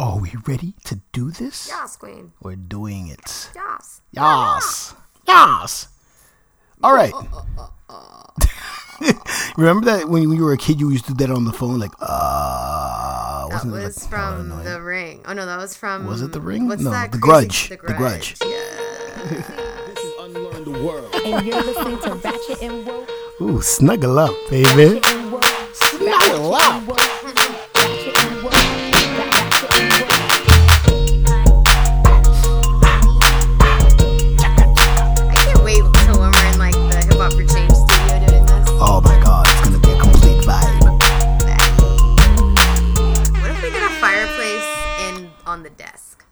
Are we ready to do this? Yes, queen. We're doing it. Yes. Yes. Yes. All right. Remember that when you were a kid, you used to do that on the phone, like, uh, That wasn't it, was like, from paranoid? The Ring. Oh no, that was from. Was it The Ring? What's No, that? The crazy- Grudge. The Grudge. Yeah. Unlearn the world. And you're listening to Ratchet and Woke. Ooh, snuggle up, baby. Ratchet and Woke. Snuggle up.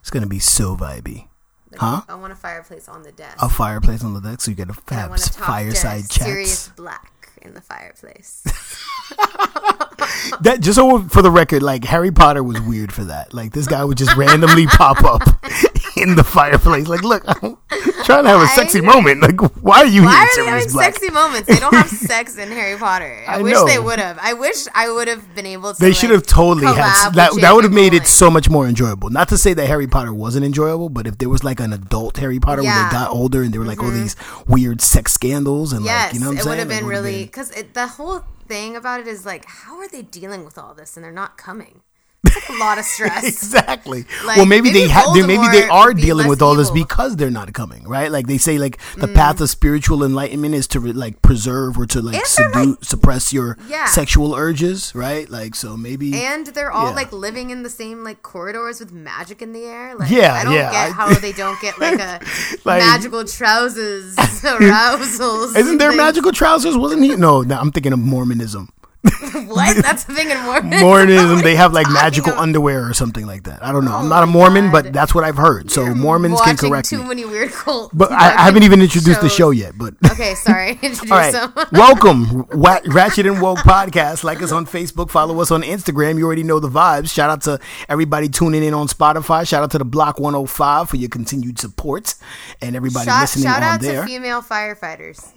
It's gonna be so vibey. Huh? I want a fireplace on the deck. A fireplace on the deck, so you get a fab want to talk fireside Sirius chats. Black in the fireplace. That just so for the record, like Harry Potter was weird for that. Like this guy would just randomly pop up in the fireplace. Like, look, I'm trying to have a sexy moment. Like, why are you Why here, are they having Black? sexy moments? They don't have sex in Harry Potter. I, I wish know. they would have. I wish I would have been able to. They should like, have totally had that. That would have made it so much more enjoyable. Not to say that Harry Potter wasn't enjoyable, but if there was like an adult Harry Potter when Yeah. Mm-hmm. they got older and there were like all these weird sex scandals and Yes, like you know what I'm it would have been it would've been really because the whole thing about it is like, how are they dealing with all this and they're not coming? A lot of stress. Exactly. Like, well, maybe, maybe they have. Maybe they are dealing with all this because they're not coming, right? Like they say, like the Mm. path of spiritual enlightenment is to like preserve or to like subdue, like- suppress your Yeah. sexual urges, right? Like so, maybe. And they're all Yeah. like living in the same like corridors with magic in the air. Like, Yeah, I don't yeah, get how they don't get like a Like- magical trousers arousals. Isn't there magical trousers? Wasn't he? No, no, I'm thinking of Mormonism. What? That's the thing in Mormon. Mormonism, they have like magical about- underwear or something like that. I don't know. I'm Oh not a Mormon, but that's what I've heard. So Mormons can correct too me. many weird cults. But I, I haven't even introduced the show yet. But Okay, sorry. Introduce All right. Welcome, Wa- Ratchet and Woke Podcast. Like us on Facebook, follow us on Instagram. You already know the vibes. Shout out to everybody tuning in on Spotify. Shout out to the Block 105 for your continued support and everybody Shout, listening shout on out there. to female firefighters.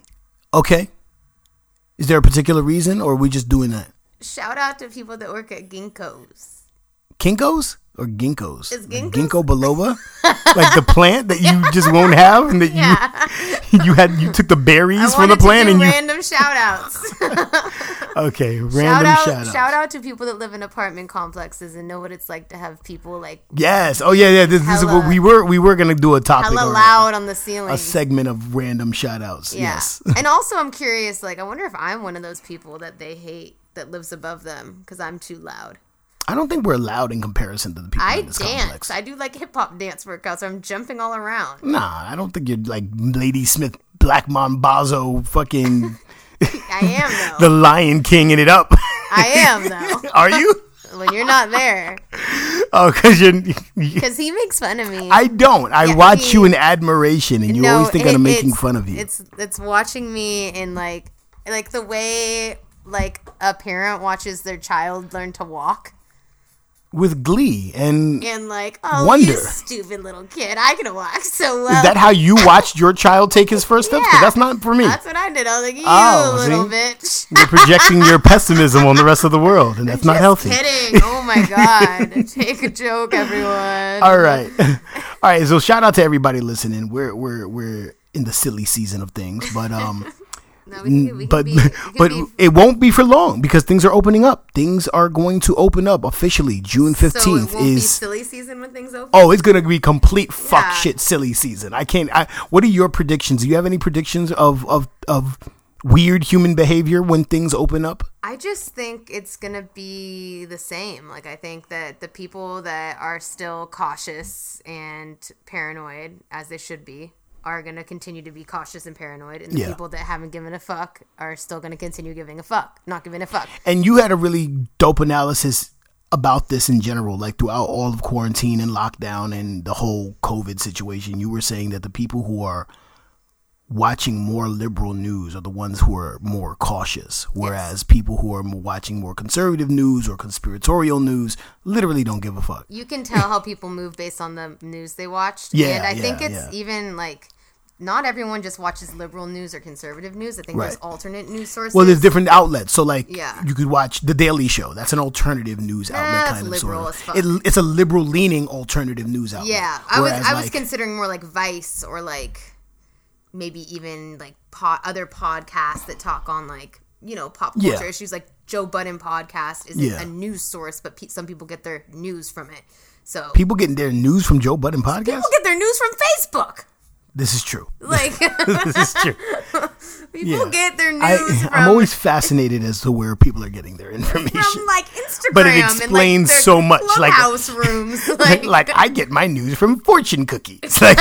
okay. Is there a particular reason or are we just doing that? Shout out to people that work at Ginkgo's. Kinkos or ginkgos? Is ginkgos- ginkgo biloba? like the plant that you just won't have and that you you had you took the berries from the plant and do you random shout outs. Okay, random shout out shout out. shout out to people that live in apartment complexes and know what it's like to have people like Yes. Oh yeah, yeah. This, this is what we were we were gonna do a topic hella loud on the ceiling. a segment of random shout outs. yeah. Yes. and also I'm curious, like I wonder if I'm one of those people that they hate that lives above them because I'm too loud. I don't think we're loud in comparison to the people I in this dance. complex. I do like hip hop dance workouts. I'm jumping all around. nah, I don't think you're like Ladysmith, Black Mambazo, fucking I am though. the. Lion King in it up. I am though. Are you? when you're not there, Oh, because you're. because he makes fun of me. I don't. I Yeah, watch he- you in admiration, and you always think it- I'm making fun of you. It's it's watching me in like like the way like a parent watches their child learn to walk With glee, and and like oh Wonder. you stupid little kid I can walk so well. is that how you watched your child take his first steps? Yeah. that's not for me. That's what I did. I was like you Oh, little see? bitch. You're projecting your pessimism on the rest of the world, and that's not Just healthy. Kidding. Oh my god. Take a joke, everyone. All right, all right. So shout out to everybody listening. We're we're we're in the silly season of things, but um, No, we can, we can but be, but be- it won't be for long because things are opening up. Things are going to open up officially. June fifteenth be is. silly season when things open. Oh, it's gonna be complete fuck Yeah. shit silly season. I can't. I, what are your predictions? Do you have any predictions of of of weird human behavior when things open up? I just think it's gonna be the same. Like I think that the people that are still cautious and paranoid, as they should be, are gonna continue to be cautious and paranoid, and the Yeah. people that haven't given a fuck are still gonna continue giving a fuck, not giving a fuck. And you had a really dope analysis about this in general, like throughout all of quarantine and lockdown and the whole COVID situation. You were saying that the people who are watching more liberal news are the ones who are more cautious, whereas people who are watching more conservative news or conspiratorial news literally don't give a fuck. You can tell how people move based on the news they watched. Yeah, and I think it's yeah. even like not everyone just watches liberal news or conservative news. I think there's alternate news sources. Well, there's different outlets. So, like, Yeah. you could watch The Daily Show. That's an alternative news outlet, kind of. Sort liberal of. as fuck. It, it's a liberal leaning alternative news outlet. Yeah, I was Whereas, I was considering more like Vice or like maybe even like po- other podcasts that talk on like you know pop culture Yeah. issues. Like Joe Budden podcast isn't Yeah. a news source, but pe- some people get their news from it. So people getting their news from Joe Budden podcast. people get their news from Facebook. This is true. Like this is true. people Yeah. get their news I, I'm always fascinated as to where people are getting their information. from like Instagram, But it and, like, explains so much, like- Clubhouse rooms, like, like I get my news from fortune cookies. Like,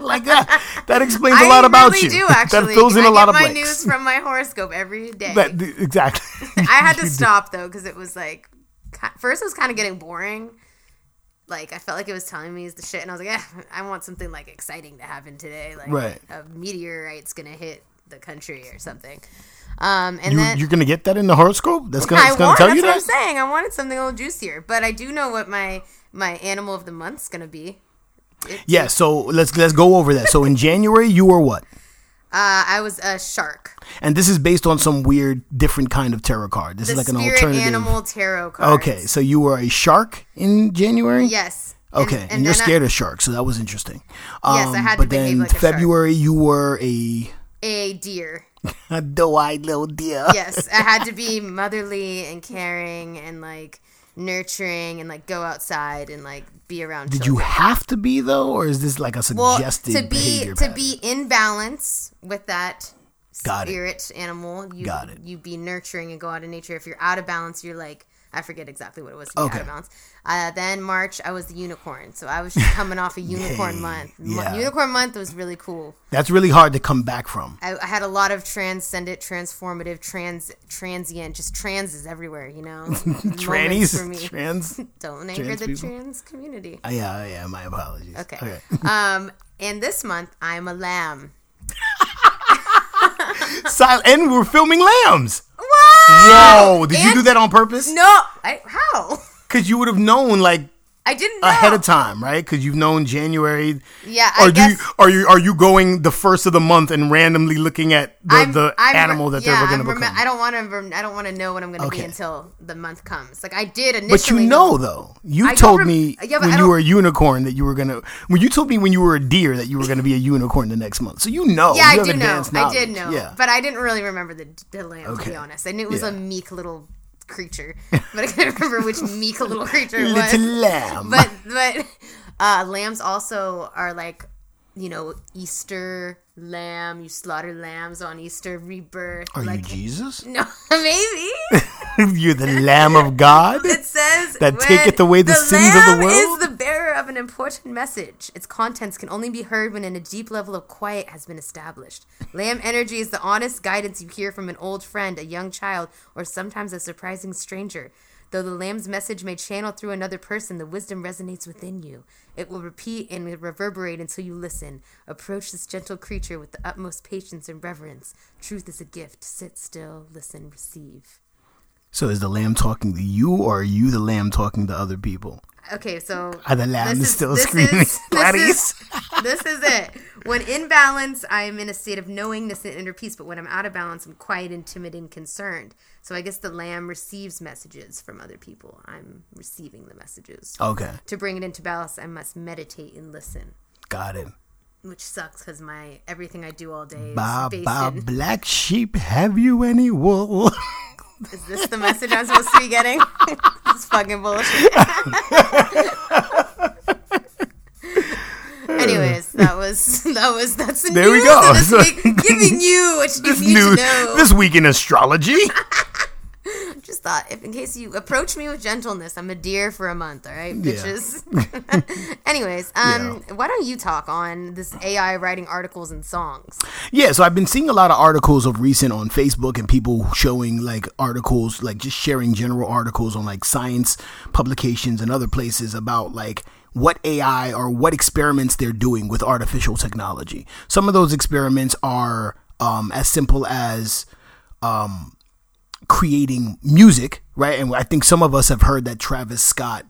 like that. That explains a I lot about really you. do actually. that fills in I a lot get of my blanks. news from my horoscope every day. That- exactly. I had to stop though because it was like first it was kind of getting boring. Like I felt like it was telling me is the shit, and I was like, eh, I want something like exciting to happen today. Like Right. a meteorite's gonna hit the country or something. Um, and You, then you're gonna get that in the horoscope. That's gonna, gonna want. tell That's you what that. I'm saying. I wanted something a little juicier, but I do know what my my animal of the month's gonna be. Yeah. So let's let's go over that. So in January you were what? Uh, I was a shark. And this is based on some weird, different kind of tarot card. This The is like an alternative. animal tarot card. Okay, so you were a shark in January. Yes. And- Okay, and, you're then I- scared of sharks, so that was interesting. Um, Yes, I had to but behave then like a shark. February, you were a a deer. a doe-eyed little deer. yes, I had to be motherly and caring and like nurturing and like go outside and like be around. Did you have to be though, or is this like a well suggested to be to pattern? be in balance with that Got it. spirit animal? You, Got it. You be nurturing and go out in nature. If you're out of balance, you're like I forget exactly what it was. Okay. out of balance. Uh, then March, I was the unicorn, so I was just coming off a unicorn month. Yeah. Unicorn month was really cool. That's really hard to come back from. I, I had a lot of transcendent, transformative, trans, transient, just transes everywhere. You know, Trannies, for me. trans. Don't anger trans the people? trans community. Uh, yeah, yeah. My apologies. Okay. um, and this month I'm a lamb. Sil- and we're filming lambs. What? Whoa! Did you do that on purpose? No, I, how? Because you would have known like I didn't know. ahead of time, right? Because you've known January. Yeah, I Or guess. you, are you are you going the first of the month and randomly looking at the, I'm- the I'm- animal that yeah, they're going to rem- become? I don't want to. I don't want to know what I'm going to Okay. be until the month comes. Like I did initially. But you know, though, you I told rem- me Yeah, when you were a unicorn that you were gonna. When you told me when you were a deer that you were gonna be a unicorn the next month, so you know. Yeah, you I do know. advanced I did know. Yeah, But I didn't really remember the, the lamb, to Okay. be honest. I knew it was Yeah. a meek little creature, but I can't remember which meek little creature it was. little lamb. But but uh, lambs also are like you know Easter lamb. You slaughter lambs on Easter rebirth. are like, you Jesus? No, maybe. You're the Lamb of God. It says That taketh away the sins of the world? is the bearer of an important message. Its contents can only be heard when in a deep level of quiet has been established. Lamb energy is the honest guidance you hear from an old friend, a young child, or sometimes a surprising stranger. Though the lamb's message may channel through another person, the wisdom resonates within you. It will repeat and reverberate until you listen. Approach this gentle creature with the utmost patience and reverence. Truth is a gift. Sit still, listen, receive. So is the lamb talking to you, or are you the lamb talking to other people? Okay, so Are the lamb is still screaming, Is, this, is, this is it. When in balance, I am in a state of knowingness and inner peace. But when I'm out of balance, I'm quiet and timid and concerned. So I guess the lamb receives messages from other people. I'm receiving the messages. Okay, To bring it into balance, I must meditate and listen, got it. Which sucks because my everything I do all day is Ba based ba in. black sheep, have you any wool? Is this the message I'm supposed to be getting? this is fucking bullshit. Anyways, that was that was that's the There we news go. of this week, giving you what you this need new to know. this week in astrology. Just thought, if in case you approach me with gentleness, I'm a deer for a month. All right, Yeah. bitches. Anyways, um, why don't you talk on this AI writing articles and songs? Yeah, so I've been seeing a lot of articles of recent on Facebook and people showing like articles, like just sharing general articles on like science publications and other places about like what AI or what experiments they're doing with artificial technology. Some of those experiments are um, as simple as um, creating music, right? And I think some of us have heard that Travis Scott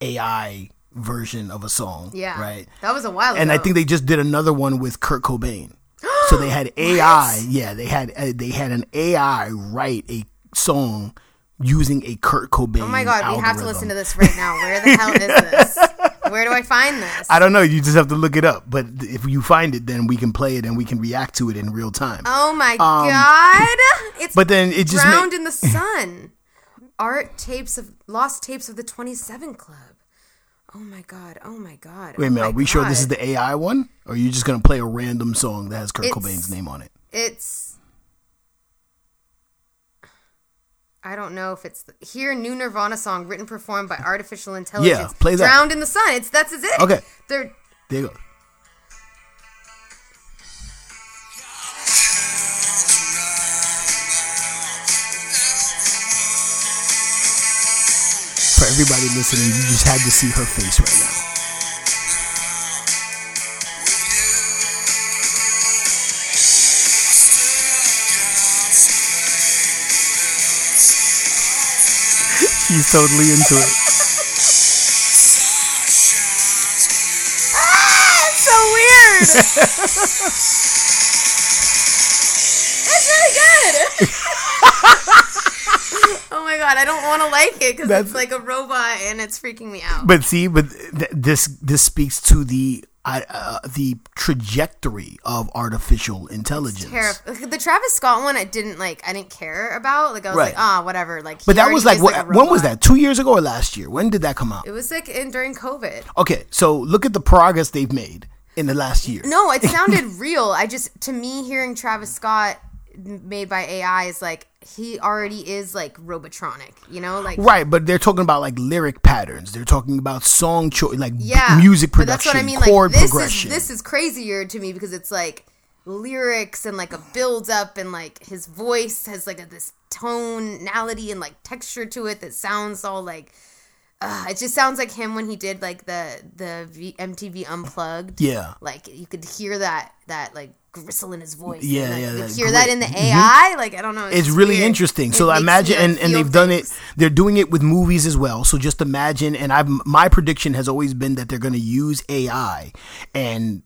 AI version of a song. Yeah. Right. That was a while and I think they just did another one with Kurt Cobain. so they had AI. Yeah, they had uh, they had an AI write a song using a Kurt Cobain. Oh my god, we have to listen to this right now. Where the hell is this? Where do I find this? I don't know. You just have to look it up. But if you find it, then we can play it and we can react to it in real time. Oh my god! It's Um, but then it just drowned ma- in the sun. Art tapes of lost tapes of the Twenty Seven Club. Oh my god! Oh my god! Wait a oh minute. my Are we sure this is the AI one, or are you just gonna play a random song that has Kurt It's- Cobain's name on it? It's. I don't know if it's the, here. New Nirvana song written performed by artificial intelligence. Yeah, play that. Drowned in the sun. It's that's is it. Okay. They're There you go. For everybody listening, you just had to see her face right now. She's totally into it. Ah, so weird. That's really good. oh my god, I don't want to like it because That's- it's like a robot and it's freaking me out. But see, but th- this this speaks to the uh, uh, the trajectory of artificial intelligence. Terrif- the Travis Scott one, I didn't like. I didn't care about. Like I was Right. like, ah, whatever. Like, But that was like, what, a when was that? Two years ago or last year? When did that come out? It was like in during COVID. Okay, so look at the progress they've made in the last year. No, it sounded real. I just to me hearing Travis Scott made by AI is like he already is like robotronic. You know, like Right, but they're talking about like lyric patterns. They're talking about song choice, like b- yeah, music but production, that's what I mean. chord like this progression. is this is crazier to me because it's like lyrics and like a build up and like his voice has like a, this tonality and like texture to it that sounds all like. Uh, it just sounds like him when he did like the the v- MTV Unplugged. yeah, like you could hear that that like gristle in his voice. Yeah, and, like, yeah, You hear that in the AI. Like I don't know. it's just really weird. interesting. It So me, imagine, and, and they've done it. They're doing it with movies as well. So just imagine, and I've my prediction has always been that they're going to use AI and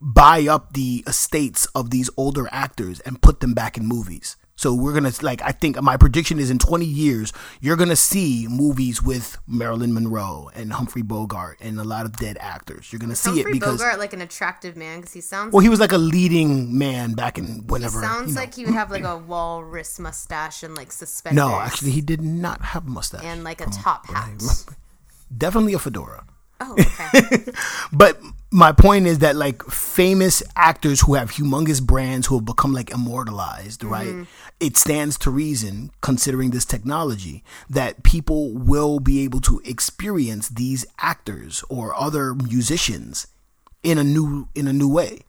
buy up the estates of these older actors and put them back in movies. So we're gonna like I think my prediction is in 20 years you're gonna see movies with Marilyn Monroe and Humphrey Bogart and a lot of dead actors. You're gonna see Humphrey it because Bogart like an attractive man because he sounds. well he was like a leading man back in he whenever. sounds you know. like he would have like a walrus mustache and like suspenders. no, actually he did not have a mustache and like a top hat. definitely a fedora. Oh, okay. But my point is that like famous actors who have humongous brands who have become like immortalized, right? It stands to reason, considering this technology, that people will be able to experience these actors or other musicians in a new in a new way.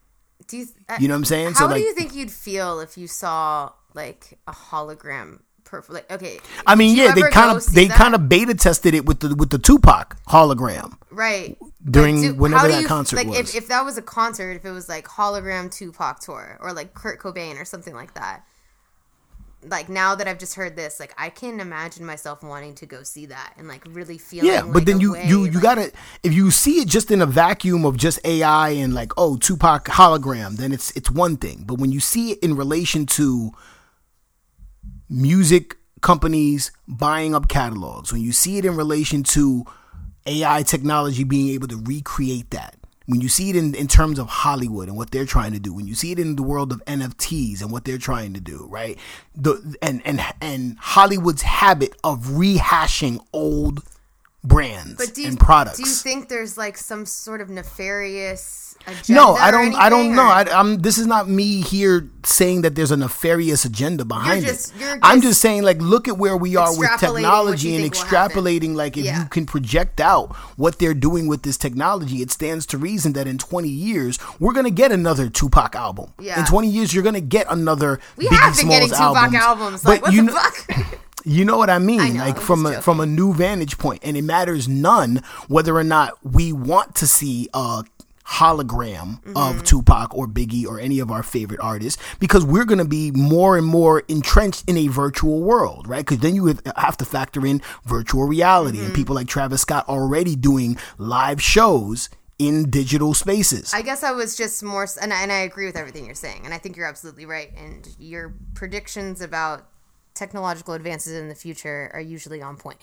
Do you, uh, You know what I'm saying? How So, do you think you'd feel if you saw like a hologram? Perf- like okay. I mean, yeah, they kind of they kind of beta tested it with the with the Tupac hologram. right during But whenever do that you- concert like was. If, if that was a concert if it was like hologram tupac tour or like kurt cobain or something like that like now that i've just heard this like i can imagine myself wanting to go see that and like really feeling Yeah, but like, then you way, you you like- gotta if you see it just in a vacuum of just AI and like oh Tupac hologram, then it's it's one thing. But when you see it in relation to music companies buying up catalogs, when you see it in relation to AI technology being able to recreate that, when you see it in, in terms of Hollywood and what they're trying to do, when you see it in the world of NFTs and what they're trying to do, right? The and and and Hollywood's habit of rehashing old brands but do you, and products. do you think there's like some sort of nefarious agenda no, I don't. I don't anything, know. I, I'm. This is not me here saying that there's a nefarious agenda behind just- it. you're I'm just just saying, like, look at where we are with technology and think will happen. extrapolating. Like, if Yeah. you can project out what they're doing with this technology, it stands to reason that in 20 years we're gonna get another Tupac album. Yeah. In 20 years, you're gonna get another. we Biggie have been Smalls getting tupac albums. albums, like what you the know, fuck you know what I mean? I know, like from a from a new vantage point, and it matters none whether or not we want to see a hologram Mm-hmm. of Tupac or Biggie or any of our favorite artists because we're going to be more and more entrenched in a virtual world, right? Because then you have- have to factor in virtual reality Mm-hmm. and people like Travis Scott already doing live shows in digital spaces. I guess I was just more, and I, and I agree with everything you're saying, and I think you're absolutely right. And your predictions about technological advances in the future are usually on point.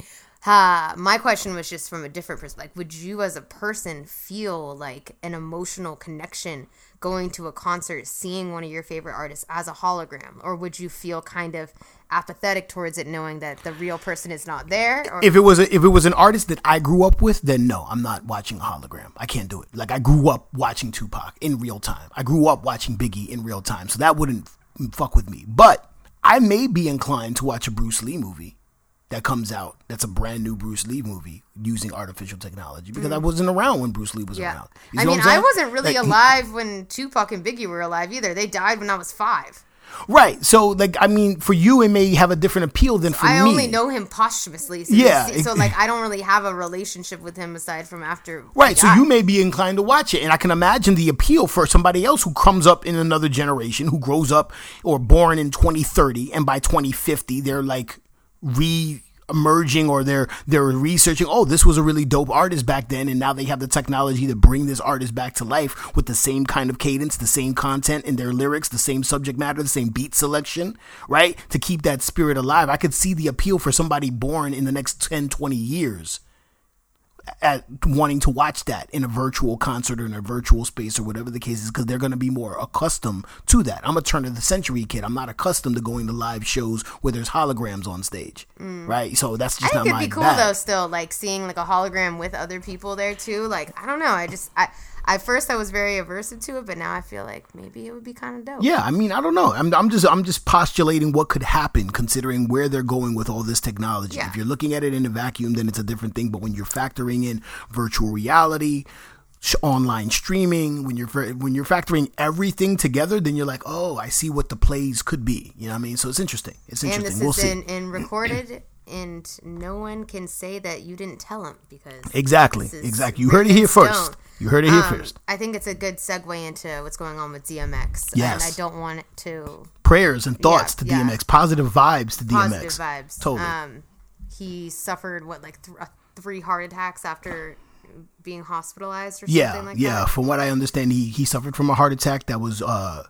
Uh, my question was just from a different perspective. Would you, as a person, feel like an emotional connection going to a concert, seeing one of your favorite artists as a hologram, or would you feel kind of apathetic towards it, knowing that the real person is not there? Or, if it was a, if it was an artist that I grew up with, then no, I'm not watching a hologram. I can't do it. Like I grew up watching Tupac in real time. I grew up watching Biggie in real time, so that wouldn't fuck with me. But I may be inclined to watch a Bruce Lee movie that comes out. That's a brand new Bruce Lee movie using artificial technology because I wasn't around when Bruce Lee was Mm. yeah, around. You I mean, I wasn't really Like, alive when Tupac and Biggie were alive either. They died when I was five. Right. So like I mean, for you it may have a different appeal than for I me. I only know him posthumously. So Yeah, so like I don't really have a relationship with him aside from after. Right, so you may be inclined to watch it, and I can imagine the appeal for somebody else who comes up in another generation, who grows up or born in 2030, and by 2050 they're like re emerging or they're they're researching oh this was a really dope artist back then and now they have the technology to bring this artist back to life with the same kind of cadence the same content in their lyrics the same subject matter the same beat selection right? To keep that spirit alive. I could see the appeal for somebody born in the next 10 20 years at wanting to watch that in a virtual concert or in a virtual space or whatever the case is because they're going to be more accustomed to that. I'm a turn of the century kid. I'm not accustomed to going to live shows where there's holograms on stage, mm. right? So that's I just think not it'd be cool bag. though. Still, like seeing like a hologram with other people there too. Like I don't know. I just I at first I was very aversive to it, but now I feel like maybe it would be kind of dope. Yeah, I mean, I don't know. I'm, I'm just I'm just postulating what could happen considering where they're going with all this technology. Yeah. If you're looking at it in a vacuum, then it's a different thing. But when you're factoring in virtual reality, sh- online streaming, when you're when you're factoring everything together, then you're like, oh, I see what the plays could be. You know what I mean? So it's interesting. It's and interesting. this we'll is see. in, in recorded, and no one can say that you didn't tell him because Exactly. Exactly. You heard it here first. stone. You heard it here Um, first. I think it's a good segue into what's going on with DMX. Yes. And I don't want it to Prayers and thoughts to yeah. DMX. Positive vibes to DMX. positive vibes. Totally. Um, he suffered what like th- three heart attacks after being hospitalized or Yeah, something like that. yeah. that. From what I understand, he he suffered from a heart attack that was uh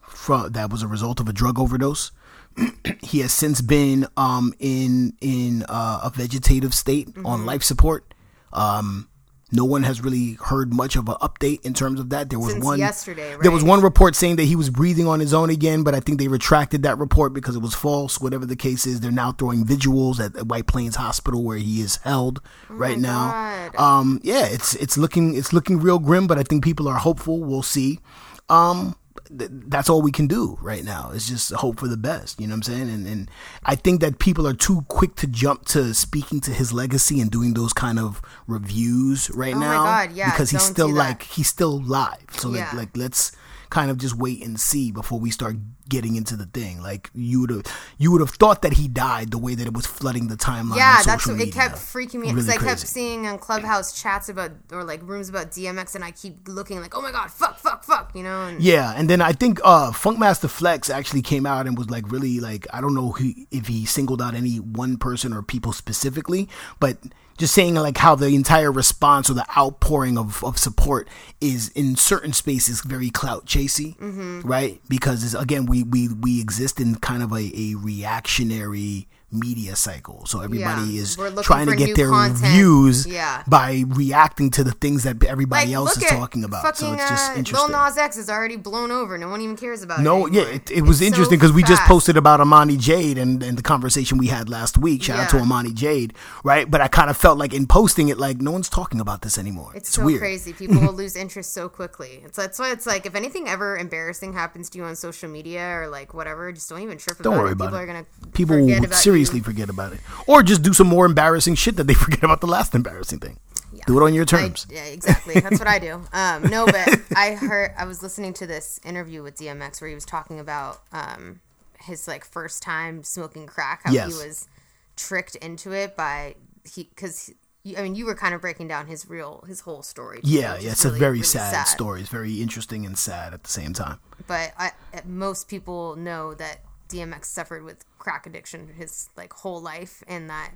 from that was a result of a drug overdose. he has since been um in in uh, a vegetative state Mm-hmm. on life support. Um, no one has really heard much of an update in terms of that. There was Since one yesterday, There was one report saying that he was breathing on his own again, but I think they retracted that report because it was false. Whatever the case is, they're now throwing visuals at the White Plains Hospital where he is held right now. Oh God. Um, yeah, it's it's looking it's looking real grim, but I think people are hopeful. We'll see. Um, th- that's all we can do right now. Is just hope for the best. You know what I'm saying? And and I think that people are too quick to jump to speaking to his legacy and doing those kind of reviews right Oh my now. God, yeah, because he's still like he's still live. So like, like let's kind of just wait and see before we start getting into the thing. Like you would have you would have thought that he died the way that it was flooding the timeline. Yeah, that's what it kept freaking me out Really I kept seeing on Clubhouse chats about or like rooms about DMX, and I keep looking like, oh my god, fuck, fuck, fuck, you know. And Yeah, and then I think uh Funkmaster Flex actually came out and was like really like I don't know who, if he singled out any one person or people specifically, but just saying like how the entire response or the outpouring of, of support is in certain spaces very clout chasey, Mm-hmm. right? Because again we, we we exist in kind of a, a reactionary media cycle, so everybody Yeah, is trying to get their content. views Yeah. by reacting to the things that everybody like, else is talking about. Fucking, so it's just uh, interesting. Lil Nas X is already blown over. No one even cares about it. No, yeah, it, it was It's interesting because we just posted about Amani Jade and, and the conversation we had last week. Shout out to Amani Jade, right? But I kind of felt like in posting it, like no one's talking about this anymore. It's, It's, so weird. crazy. People will lose interest so quickly. It's that's why it's like if anything ever embarrassing happens to you on social media or like whatever, just don't even trip it up. Don't about worry it. about People it. are gonna People forget about seriously forget about it, or just do some more embarrassing shit that they forget about the last embarrassing thing. Do it on your I, terms. yeah, exactly. That's what I do. Um, no, but I heard I was listening to this interview with DMX where he was talking about um, his like first time smoking crack, how Yes. he was tricked into it by he because I mean, you were kind of breaking down his real, his whole story. too, Yeah, yeah, it's a very really sad, story. It's very interesting and sad at the same time. But I, most people know that DMX suffered with crack addiction his like whole life, and that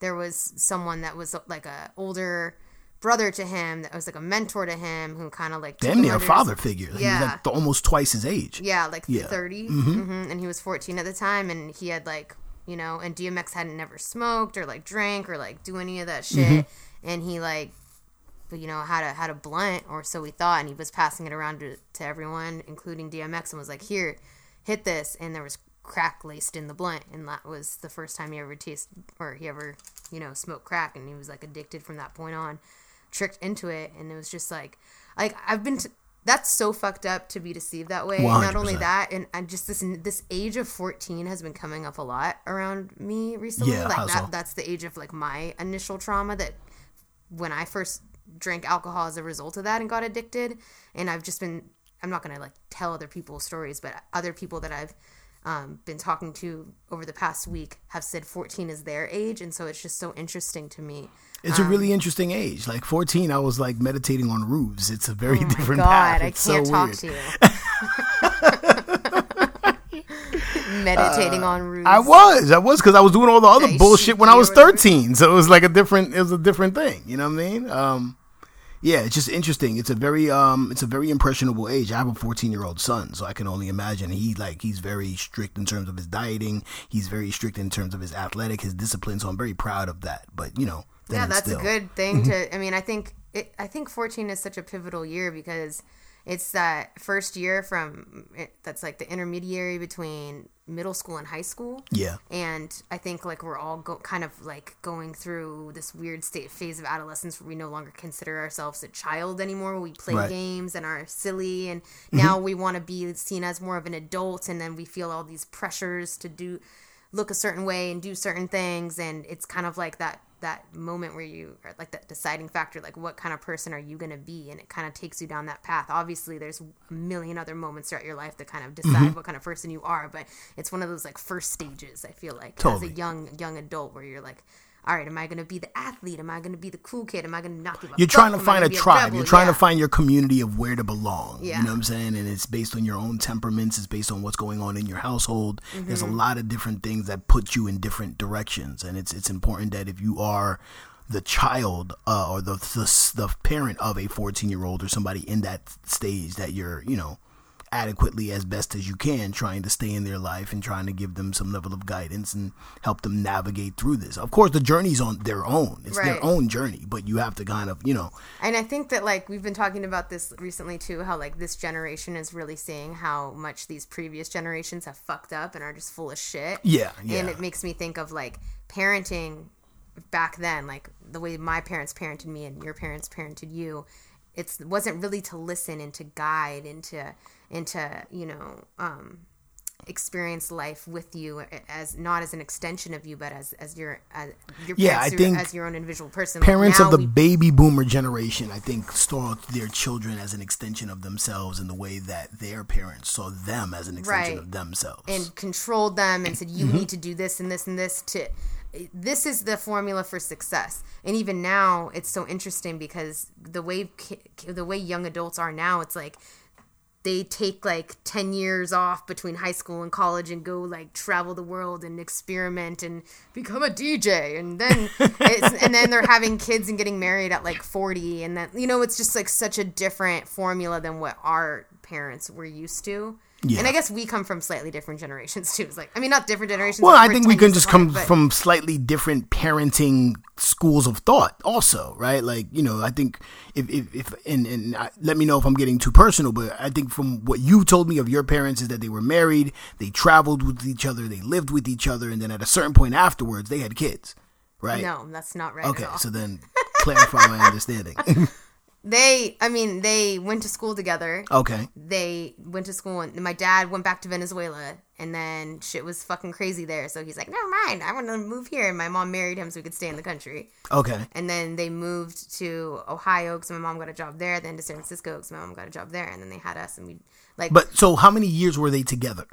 there was someone that was like a older brother to him that was like a mentor to him who kind of like Damn near a father figure. He was Yeah. like almost twice his age. Yeah, like Yeah. 30. hmm And he was 14 at the time. And he had, like, you know, and DMX hadn't never smoked or, like, drank or, like, do any of that shit. And he, like, you know, had a, had a blunt, or so we thought. And he was passing it around to, to everyone, including DMX, and was like, here, hit this. And there was crack laced in the blunt. And that was the first time he ever tasted, or he ever, you know, smoked crack. And he was, like, addicted from that point on, tricked into it. And it was just like, like, I've been. T- that's so fucked up to be deceived that way. Not only that, and I just this this age of fourteen has been coming up a lot around me recently. Yeah, like that, so? that's the age of like my initial trauma that when I first drank alcohol as a result of that and got addicted, and I've just been I'm not gonna like tell other people's stories, but other people that I've um, been talking to over the past week have said 14 is their age, and so it's just so interesting to me. It's a really interesting age. Like 14, I was like meditating on roofs. It's a very Oh different God, path. I It's can't so talk weird. to you. Meditating on roofs. Uh, I was, I was, because I was doing all the other bullshit when I was thirteen. So it was like a different, it was a different thing. You know what I mean? Um, yeah, it's just interesting. It's a very, um, it's a very impressionable age. I have a fourteen year old son, so I can only imagine. He like he's very strict in terms of his dieting. He's very strict in terms of his athletic, his discipline. So I'm very proud of that. But you know, yeah that's still- a good thing to i mean i think it, i think 14 is such a pivotal year because it's that first year from it, that's like the intermediary between middle school and high school Yeah. and i think like we're all go, kind of like going through this weird state phase of adolescence where we no longer consider ourselves a child anymore we play Right. games and are silly and mm-hmm. now we want to be seen as more of an adult and then we feel all these pressures to do look a certain way and do certain things and it's kind of like that that moment where you are like that deciding factor like what kind of person are you going to be and it kind of takes you down that path obviously there's a million other moments throughout your life that kind of decide Mm-hmm. what kind of person you are but it's one of those like first stages i feel like Totally. as a young young adult where you're like all right am i going to be the athlete am i going to be the cool kid am i going to not give a You're trying to find a tribe. rebel? You're trying Yeah. to find your community of where to belong. Yeah. You know what I'm saying? And it's based on your own temperaments. It's based on what's going on in your household. There's a Mm-hmm. lot of different things that put you in different directions, and it's it's important that if you are the child uh, or the, the the parent of a 14 year old or somebody in that stage that you're you know adequately as best as you can trying to stay in their life and trying to give them some level of guidance and help them navigate through this of course the journey's on their own it's Right. their own journey but you have to kind of you know And I think that like we've been talking about this recently too, how like this generation is really seeing how much these previous generations have fucked up and are just full of shit. Yeah, yeah. And it makes me think of like parenting back then, like the way my parents parented me and your parents parented you. It wasn't really to listen and to guide and to and to, you know, um experience life with you as not as an extension of you but as as your as your Yeah, I think as your own individual person parents now of the we baby boomer generation i think saw their children as an extension of themselves in the way that their parents saw them as an extension Right. of themselves and controlled them and said you Mm-hmm. need to do this and this and this to this is the formula for success and even now it's so interesting because the way the way young adults are now it's like they take like 10 years off between high school and college and go like travel the world and experiment and become a DJ and then it's, and then they're having kids and getting married at like 40 and then you know it's just like such a different formula than what our parents were used to. Yeah. And I guess we come from slightly different generations too. It's like I mean not different generations. well i think we can just come but- from slightly different parenting schools of thought also right like you know i think if if, if and, and I, let me know if i'm getting too personal but i think from what you told me of your parents is that they were married they traveled with each other they lived with each other and then at a certain point afterwards they had kids right No, that's not right okay at all. so then clarify my understanding They I mean they went to school together. okay they went to school and my dad went back to Venezuela and then shit was fucking crazy there. So he's like, never mind, I want to move here. And my mom married him so we could stay in the country. okay And then they moved to Ohio because my mom got a job there. Then to San Francisco because my mom got a job there. And then they had us and we like But so how many years were they together?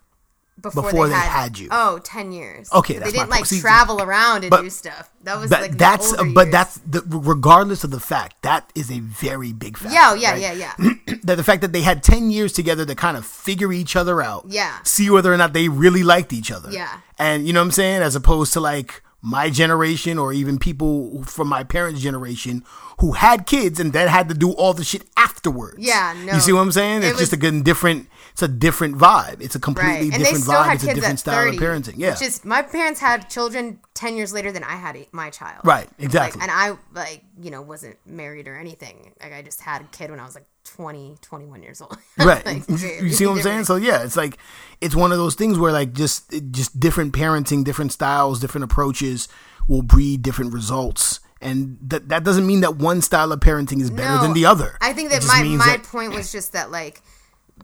Before, Before they, they had, had you. Oh, 10 years. Okay, they didn't like. See, travel around and but do stuff. That was But like the that's but years. that's the, regardless of the fact that is a very big factor. yeah, yeah, right? yeah, yeah. that the fact that they had 10 years together to kind of figure each other out. Yeah. See whether or not they really liked each other. Yeah. And you know what I'm saying? As opposed to like my generation or even people from my parents' generation who had kids and then had to do all the shit afterwards. Yeah, no. You see what I'm saying? It It's just a was- good different it's a different vibe. It's a completely Right. Different vibe. It's a different style 30. of parenting. Yeah. Is, my parents had children 10 years later than I had my child. Right, exactly. Like, and I, like, you know, wasn't married or anything. Like, I just had a kid when I was like 20, 21 years old. right Like, you, you see what i'm saying so yeah it's like it's one of those things where like just just different parenting different styles different approaches will breed different results and that that doesn't mean that one style of parenting is better No, than the other I think that my my that- point was just that like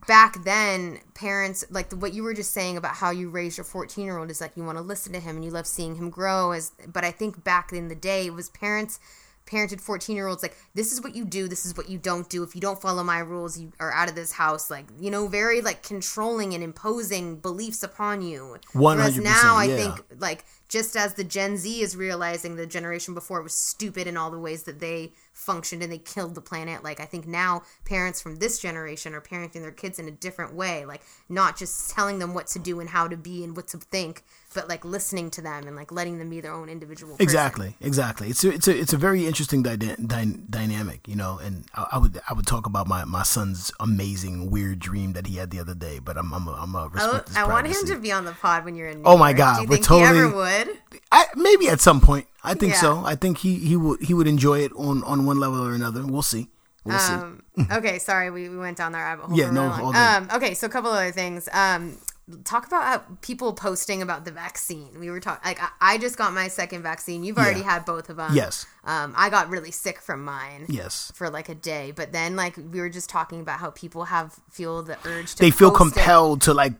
back then parents like what you were just saying about how you raised your 14 year old is like you want to listen to him and you love seeing him grow as but I think back in the day it was parents parented 14 year olds like this is what you do this is what you don't do if you don't follow my rules you are out of this house like you know very like controlling and imposing beliefs upon you whereas 100%, now i yeah. think like just as the Gen Z is realizing the generation before was stupid in all the ways that they functioned and they killed the planet, like I think now parents from this generation are parenting their kids in a different way, like not just telling them what to do and how to be and what to think, but like listening to them and like letting them be their own individual. person. Exactly, exactly. It's a, it's a it's a very interesting dyna- dy- dynamic, you know. And I, I would I would talk about my, my son's amazing weird dream that he had the other day, but I'm I'm a, I'm a I, respect oh, his I want him to be on the pod when you're in. New Oh my York. God, we're think he ever totally- would? I, maybe at some point. I think Yeah. so. I think he, he would he would enjoy it on, on one level or another. We'll see. We'll Um, okay, sorry, we, we went down that rabbit hole. Yeah, no. Um, okay, so a couple other things. Um, talk about people posting about the vaccine. We were talking like I, I just got my second vaccine. You've already Yeah. had both of them. Yes. Um, I got really sick from mine. Yes. For like a day, but then like we were just talking about how people have feel the urge to They feel post it. compelled to like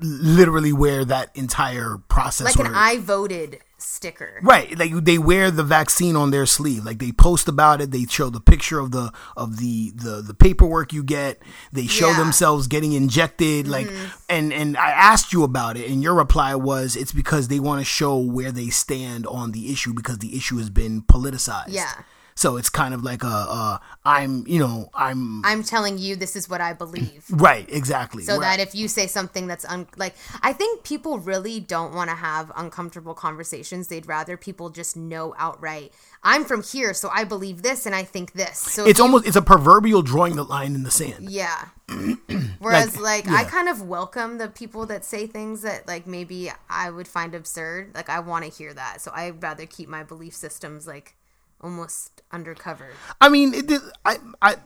literally wear that entire process. like an or- I voted sticker. Right, like they wear the vaccine on their sleeve. Like they post about it. They show the picture of the of the the, the paperwork you get. They show Yeah. Mm-hmm. themselves getting injected. Like, and and I asked you about it, and your reply was it's because they want to show where they stand on the issue because the issue has been politicized. Yeah. So it's kind of like a, a I'm you know I'm I'm telling you this is what I believe. right exactly. so Where- that if you say something that's un- like i think people really don't want to have uncomfortable conversations they'd rather people just know outright i'm from here so i believe this and i think this so it's you- almost it's a proverbial drawing the line in the sand. yeah whereas Like, like, i kind of welcome the people that say things that like maybe i would find absurd like i want to hear that so i'd rather keep my belief systems like almost undercover I mean, it, I, I,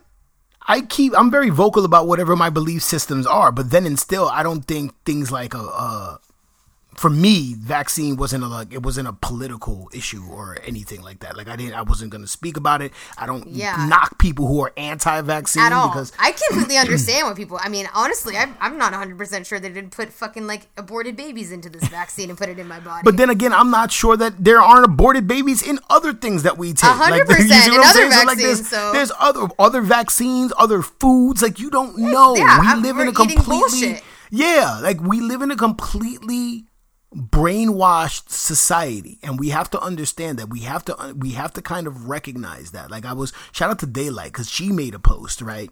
I keep. I'm very vocal about whatever my belief systems are, but then and still, I don't think things like a. a for me, vaccine wasn't a like it wasn't a political issue or anything like that. Like I didn't, I wasn't going to speak about it. I don't Yeah. knock people who are anti-vaccine at all. because I completely understand what people. I mean, honestly, I'm, I'm not 100 percent sure they didn't put fucking like aborted babies into this vaccine and put it in my body. But then again, I'm not sure that there aren't aborted babies in other things that we take. hundred Like, percent what in other saying? So, like, there's, so- there's other other vaccines, other foods. Like you don't know. yeah, we I'm- live in a completely bullshit. yeah, like we live in a completely brainwashed society. And we have to understand that. We have to we have to kind of recognize that. Like i was shout out to daylight because she made a post right?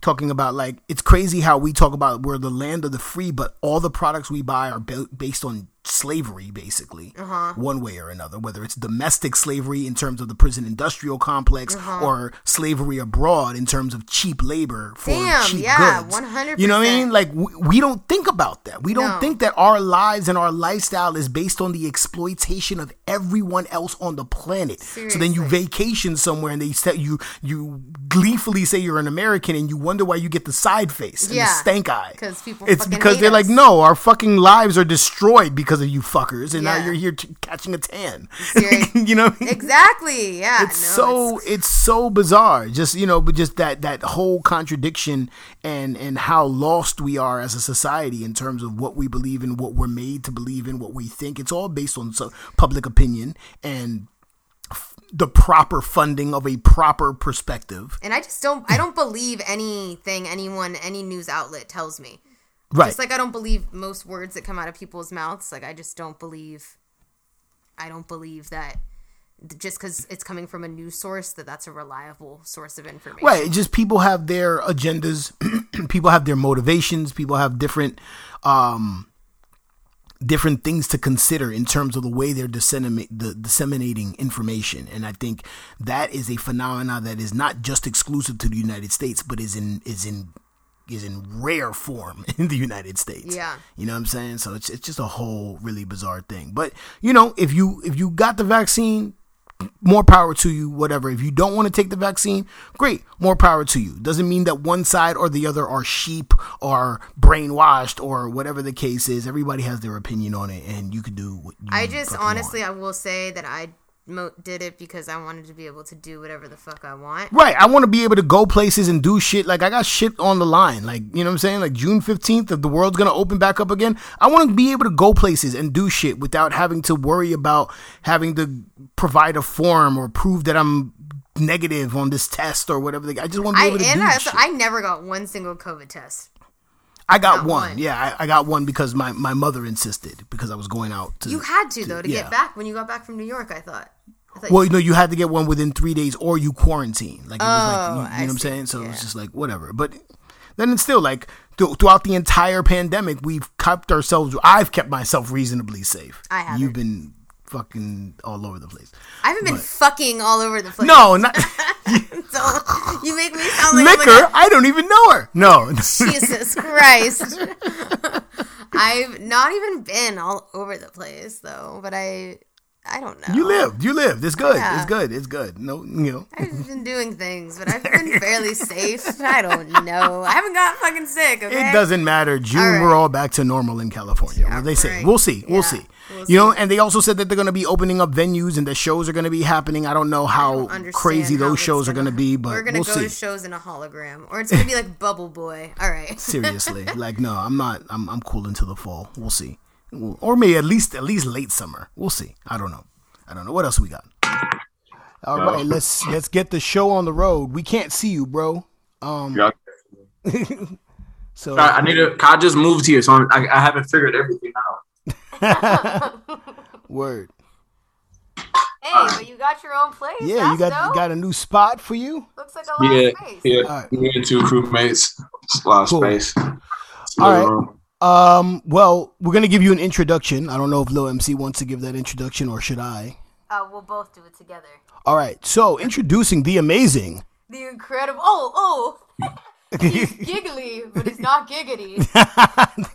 Talking about like it's crazy how we talk about we're the land of the free but all the products we buy are ba- based on slavery basically Uh-huh. one way or another whether it's domestic slavery in terms of the prison industrial complex Uh-huh. or slavery abroad in terms of cheap labor for Damn, cheap yeah, goods 100%. you know what i mean like we, we don't think about that we don't No. think that our lives and our lifestyle is based on the exploitation of everyone else on the planet so then you vacation somewhere and they say you you gleefully say you're an american and you wonder why you get the side face and Yeah, the stank eye 'cause people it's fucking because they're like no our fucking lives are destroyed because of you fuckers and now you're here t- catching a tan you know what I mean? exactly, yeah. it's no, so it's- it's, so bizarre just you know but just that that whole contradiction and and how lost we are as a society in terms of what we believe in what we're made to believe in what we think it's all based on so, public opinion and f- the proper funding of a proper perspective and I just don't. I don't believe anything anyone, any news outlet tells me. Right. Just like I don't believe most words that come out of people's mouths. Like I just don't believe. I don't believe that just because it's coming from a news source that that's a reliable source of information. Right. Just people have their agendas, people have their motivations, people have different um different things to consider in terms of the way they're disseminate, the, disseminating information and i think that is a phenomena that is not just exclusive to the united states but is in is in is in rare form in the united states Yeah. you know what i'm saying so it's, it's just a whole really bizarre thing but you know if you if you got the vaccine more power to you, whatever. If you don't want to take the vaccine, great, more power to you. Doesn't mean that one side or the other are sheep or brainwashed or whatever the case is. Everybody has their opinion on it, and you could do what you I just honestly, want. I will say that I mo- did it because I wanted to be able to do whatever the fuck I want. Right, I want to be able to go places and do shit. Like I got shit on the line. Like you know what I'm saying. Like June 15th, if the world's gonna open back up again, I want to be able to go places and do shit without having to worry about having to provide a form or prove that I'm negative on this test or whatever. I just want to be able to do I, shit. I never got one single COVID test. I got one. one. Yeah, I, I got one because my, my mother insisted because I was going out. To, You had to though to yeah. get back when you got back from New York. I thought. Well, you know, you had to get one within three days or you quarantine. Like it was like, Oh, you, you know what I'm saying? So Yeah. it's just like whatever. But then it's still like th- throughout the entire pandemic, we've kept ourselves. I've kept myself reasonably safe. I haven't. You've been fucking all over the place. I haven't been fucking all over the place. No, not So, you make me sound like liquor. like I don't even know her. No. Jesus Christ. I've not even been all over the place though, but I, I don't know. you lived. You lived. It's good. Yeah. It's good. It's good. No, you know. I've been doing things, but I've been fairly safe. I don't know. I haven't got fucking sick. Okay. It doesn't matter. June, All right. we're all back to normal in California. Yeah, they say. right. We'll see. We'll Yeah, see. we'll you know, and they also said that they're going to be opening up venues and the shows are going to be happening. I don't know how don't crazy how those shows are going to be, but we're gonna we'll go see. to shows in a hologram, or it's gonna be like Bubble Boy. All right. Seriously, like no, I'm not. I'm I'm cool until the fall. We'll see, or maybe at least at least late summer. We'll see. I don't know. I don't know what else we got. All right, let's let's get the show on the road. We can't see you, bro. Um, Yeah. so I, I need to. I just moved here, so I'm, I, I haven't figured everything out. word. Hey, but you got your own place. Yeah, you got you got a new spot for you. Looks like a lot Yeah, of space. yeah. Alright. Me and two crewmates. It's a lot of Cool. space. All right. Um, Um, well, we're gonna give you an introduction. I don't know if Lil MC wants to give that introduction or should I? Uh, we'll both do it together. All right. So introducing the amazing. The incredible. Oh, oh. He's giggly, but he's not giggity.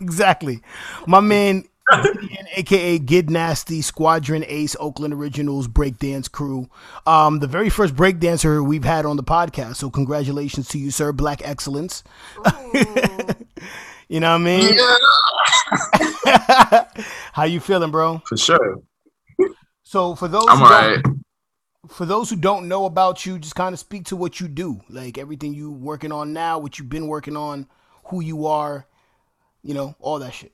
exactly. My man, aka Gid Nasty, Squadron Ace, Oakland Originals breakdance crew. Um, the very first breakdancer we've had on the podcast. So congratulations to you, sir. Black excellence. you know what I mean? How you feeling, bro? for sure. So for those I'm who alright. for those who don't know about you, just kind of speak to what you do, like everything you working on now, what you've been working on, who you are, you know, all that shit.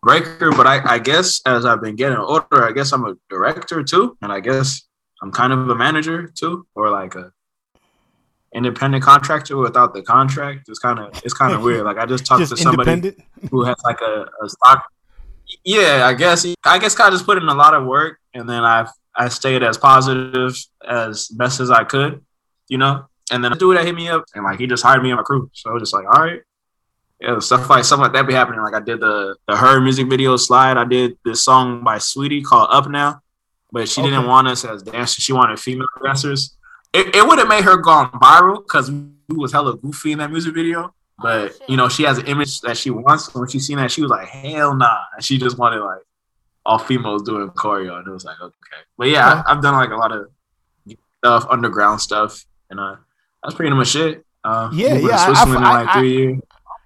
Breaker, but I, I guess as I've been getting older, I guess I'm a director too, and I guess I'm kind of a manager too, or like a independent contractor without the contract. It's kind of it's kind of weird. Like I just talked Just to somebody who has like a, a stock. Yeah, I guess I guess I just put in a lot of work, and then I I stayed as positive as best as I could, you know. And then a dude that hit me up, and like he just hired me on my crew, so I was just like, all right, yeah, stuff like something like that be happening. Like I did the the H.E.R. music video slide. I did this song by Saweetie called Up Now, but she Okay. didn't want us as dancers. She wanted female dancers. It, it would have made her gone viral because we was hella goofy in that music video. But shit. you know, she has an image that she wants. When she seen that, she was like, "Hell nah!" And she just wanted like all females doing choreo, and it was like, okay. But yeah, Okay. I, I've done like a lot of stuff, underground stuff, and uh, that's pretty much it. Uh, Yeah, yeah, I- Switzerland I- in like I- three years.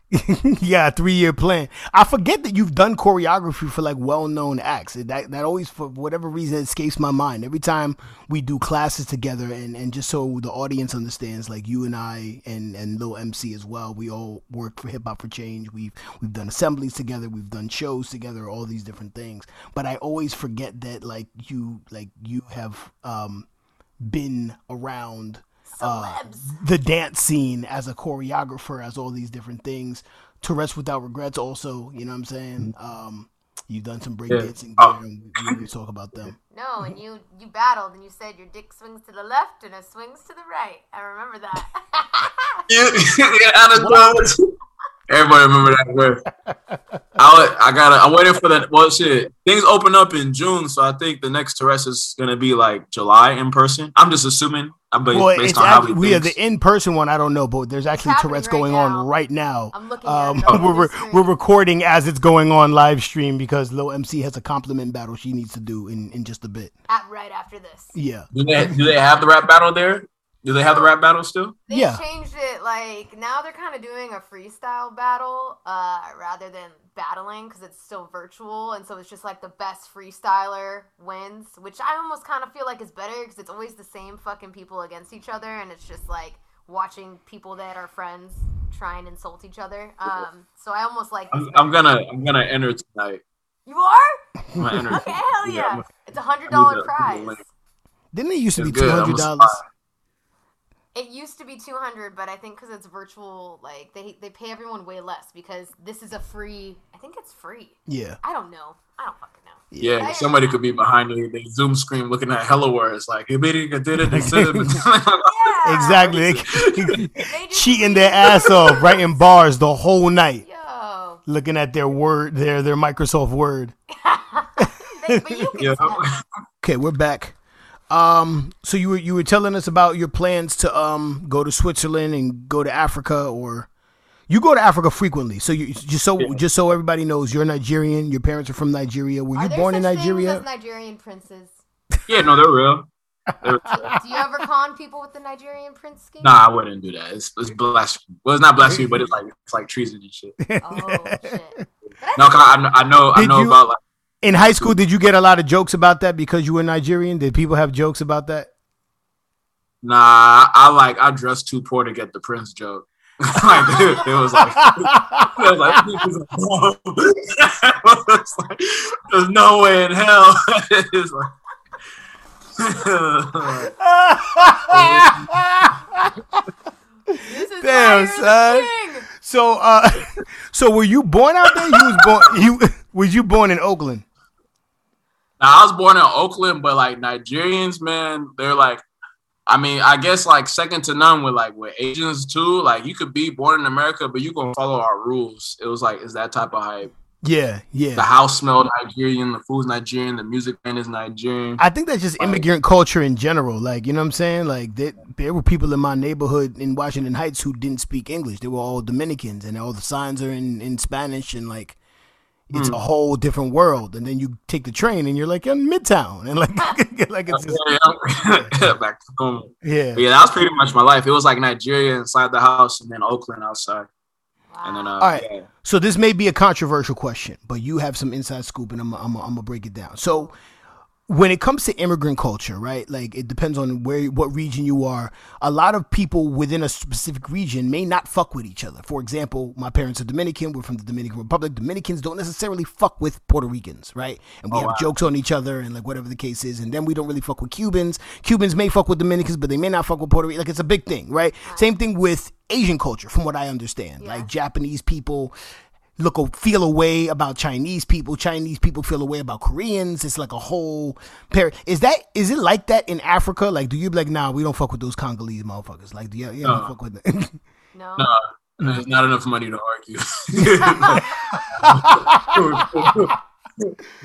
yeah, three year plan. I forget that you've done choreography for like well known acts. That that always for whatever reason escapes my mind. Every time we do classes together and, and just so the audience understands, like you and I and, and Lil MC as well, we all work for Hip Hop for Change. We've we've done assemblies together, we've done shows together, all these different things. But I always forget that like you like you have um been around uh, the dance scene as a choreographer, as all these different things. To rest without regrets, also, you know what I'm saying. Um, you've done some break breakdancing Oh. there, and we, we talk about them. No, and you you battled and you said your dick swings to the left and it swings to the right. I remember that. yeah, out of drugs. Everybody remember that word. I wa- I got I'm waiting for that. Well, shit, things open up in June, so I think the next Tourette's is gonna be like July in person. I'm just assuming. I'm based, Well, based on how actually, we we are the in-person one. I don't know, but there's actually Tourette's right going now. on right now. I'm looking Um, at it. we're on we're, the screen. we're recording as it's going on live stream because Lil MC has a compliment battle she needs to do in, in just a bit. At, right after this. Yeah, Do they do they have the rap battle there? Do they have the rap battle still? They Yeah. changed it. Like now they're kind of doing a freestyle battle uh, rather than battling because it's still virtual, and so it's just like the best freestyler wins, which I almost kind of feel like is better because it's always the same fucking people against each other, and it's just like watching people that are friends try and insult each other. Um, so I almost like. I'm, I'm gonna I'm gonna enter tonight. You are I'm gonna enter. okay. Hell Yeah, yeah! I'm- It's a hundred I need dollar the- I need the prize. didn't it used to It's be good. two I'm hundred gonna dollars? Spy. It used to be two hundred, but I think because it's virtual, like they they pay everyone way less because this is a free. I think it's free. Yeah, I don't know. I don't fucking know. Yeah, somebody uh, could be behind the, the Zoom screen looking at hello words like "Hey, baby, I did it, I did it." Yeah. exactly. Cheating their ass off, writing bars the whole night, Yo. looking at their word, their their Microsoft Word. They, but you Yeah. Okay, we're back. Um, so you were you were telling us about your plans to um go to Switzerland and go to Africa, or you go to Africa frequently. So you just so just so everybody knows, you're Nigerian. Your parents are from Nigeria. Were you there born in Nigeria? Nigerian princes? yeah, no, they're real. They're- Do you ever con people with the Nigerian prince scheme? nah, I wouldn't do that. It's, it's blasphemy. Well, it's not blasphemy, but it's like it's like treason and shit. Oh shit. No, 'cause I, I know I Did know you- about like In high school, did you get a lot of jokes about that because you were Nigerian? Did people have jokes about that? nah. I like I dressed too poor to get the prince joke. like it, it was like it was like, it was like there's no way in hell. it's like, This is Damn, son. the so, uh, so were you born out there? You was born. You was you born in Oakland? Now I was born in Oakland, but like Nigerians, man, they're like, I mean, I guess like second to none with like with Asians too. Like you could be born in America, but you gonna follow our rules. It was like, is that type of hype? Yeah, yeah. The house smelled Nigerian, the food's Nigerian, the music band is Nigerian. I think that's just immigrant culture in general. Like, you know what I'm saying? Like, there, there were people in my neighborhood in Washington Heights who didn't speak English. They were all Dominicans, and all the signs are in, in Spanish, and like, it's a whole different world. And then you take the train, and you're like in Midtown, and like, like it's just, Yeah, back to home. yeah. But yeah, that was pretty much my life. It was like Nigeria inside the house, and then Oakland outside, and then uh, All right. yeah. So this may be a controversial question, but you have some inside scoop, and I'm I'm I'm gonna break it down. So when it comes to immigrant culture, right? Like it depends on where what region you are. A lot of people within a specific region may not fuck with each other. For example, my parents are Dominican. We're from the Dominican Republic. Dominicans don't necessarily fuck with Puerto Ricans, right? And we oh, have jokes on each other and like whatever the case is. And then we don't really fuck with Cubans. Cubans may fuck with Dominicans, but they may not fuck with Puerto Rican. Like it's a big thing, right? Same thing with Asian culture, from what I understand. Like Japanese people look or feel a way about Chinese people. Chinese people feel a way about Koreans. It's like a whole pair. Is that is it like that in Africa? Like, do you be like, nah, we don't fuck with those Congolese motherfuckers? Like, do you, you don't fuck with them? No. No, there's not enough money to argue.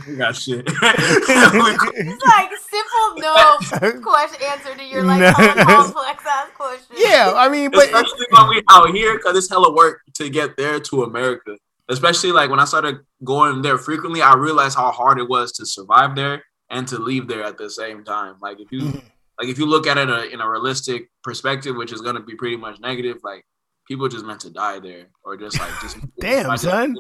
we got shit. It's like simple no question answer to your like No. complex ass question. yeah, I mean, but especially when we out here because it's hella work to get there to America. Especially like when I started going there frequently, I realized how hard it was to survive there and to leave there at the same time. Like if you mm-hmm. like if you look at it a, in a realistic perspective, which is going to be pretty much negative, like people just meant to die there or just like just Damn, son.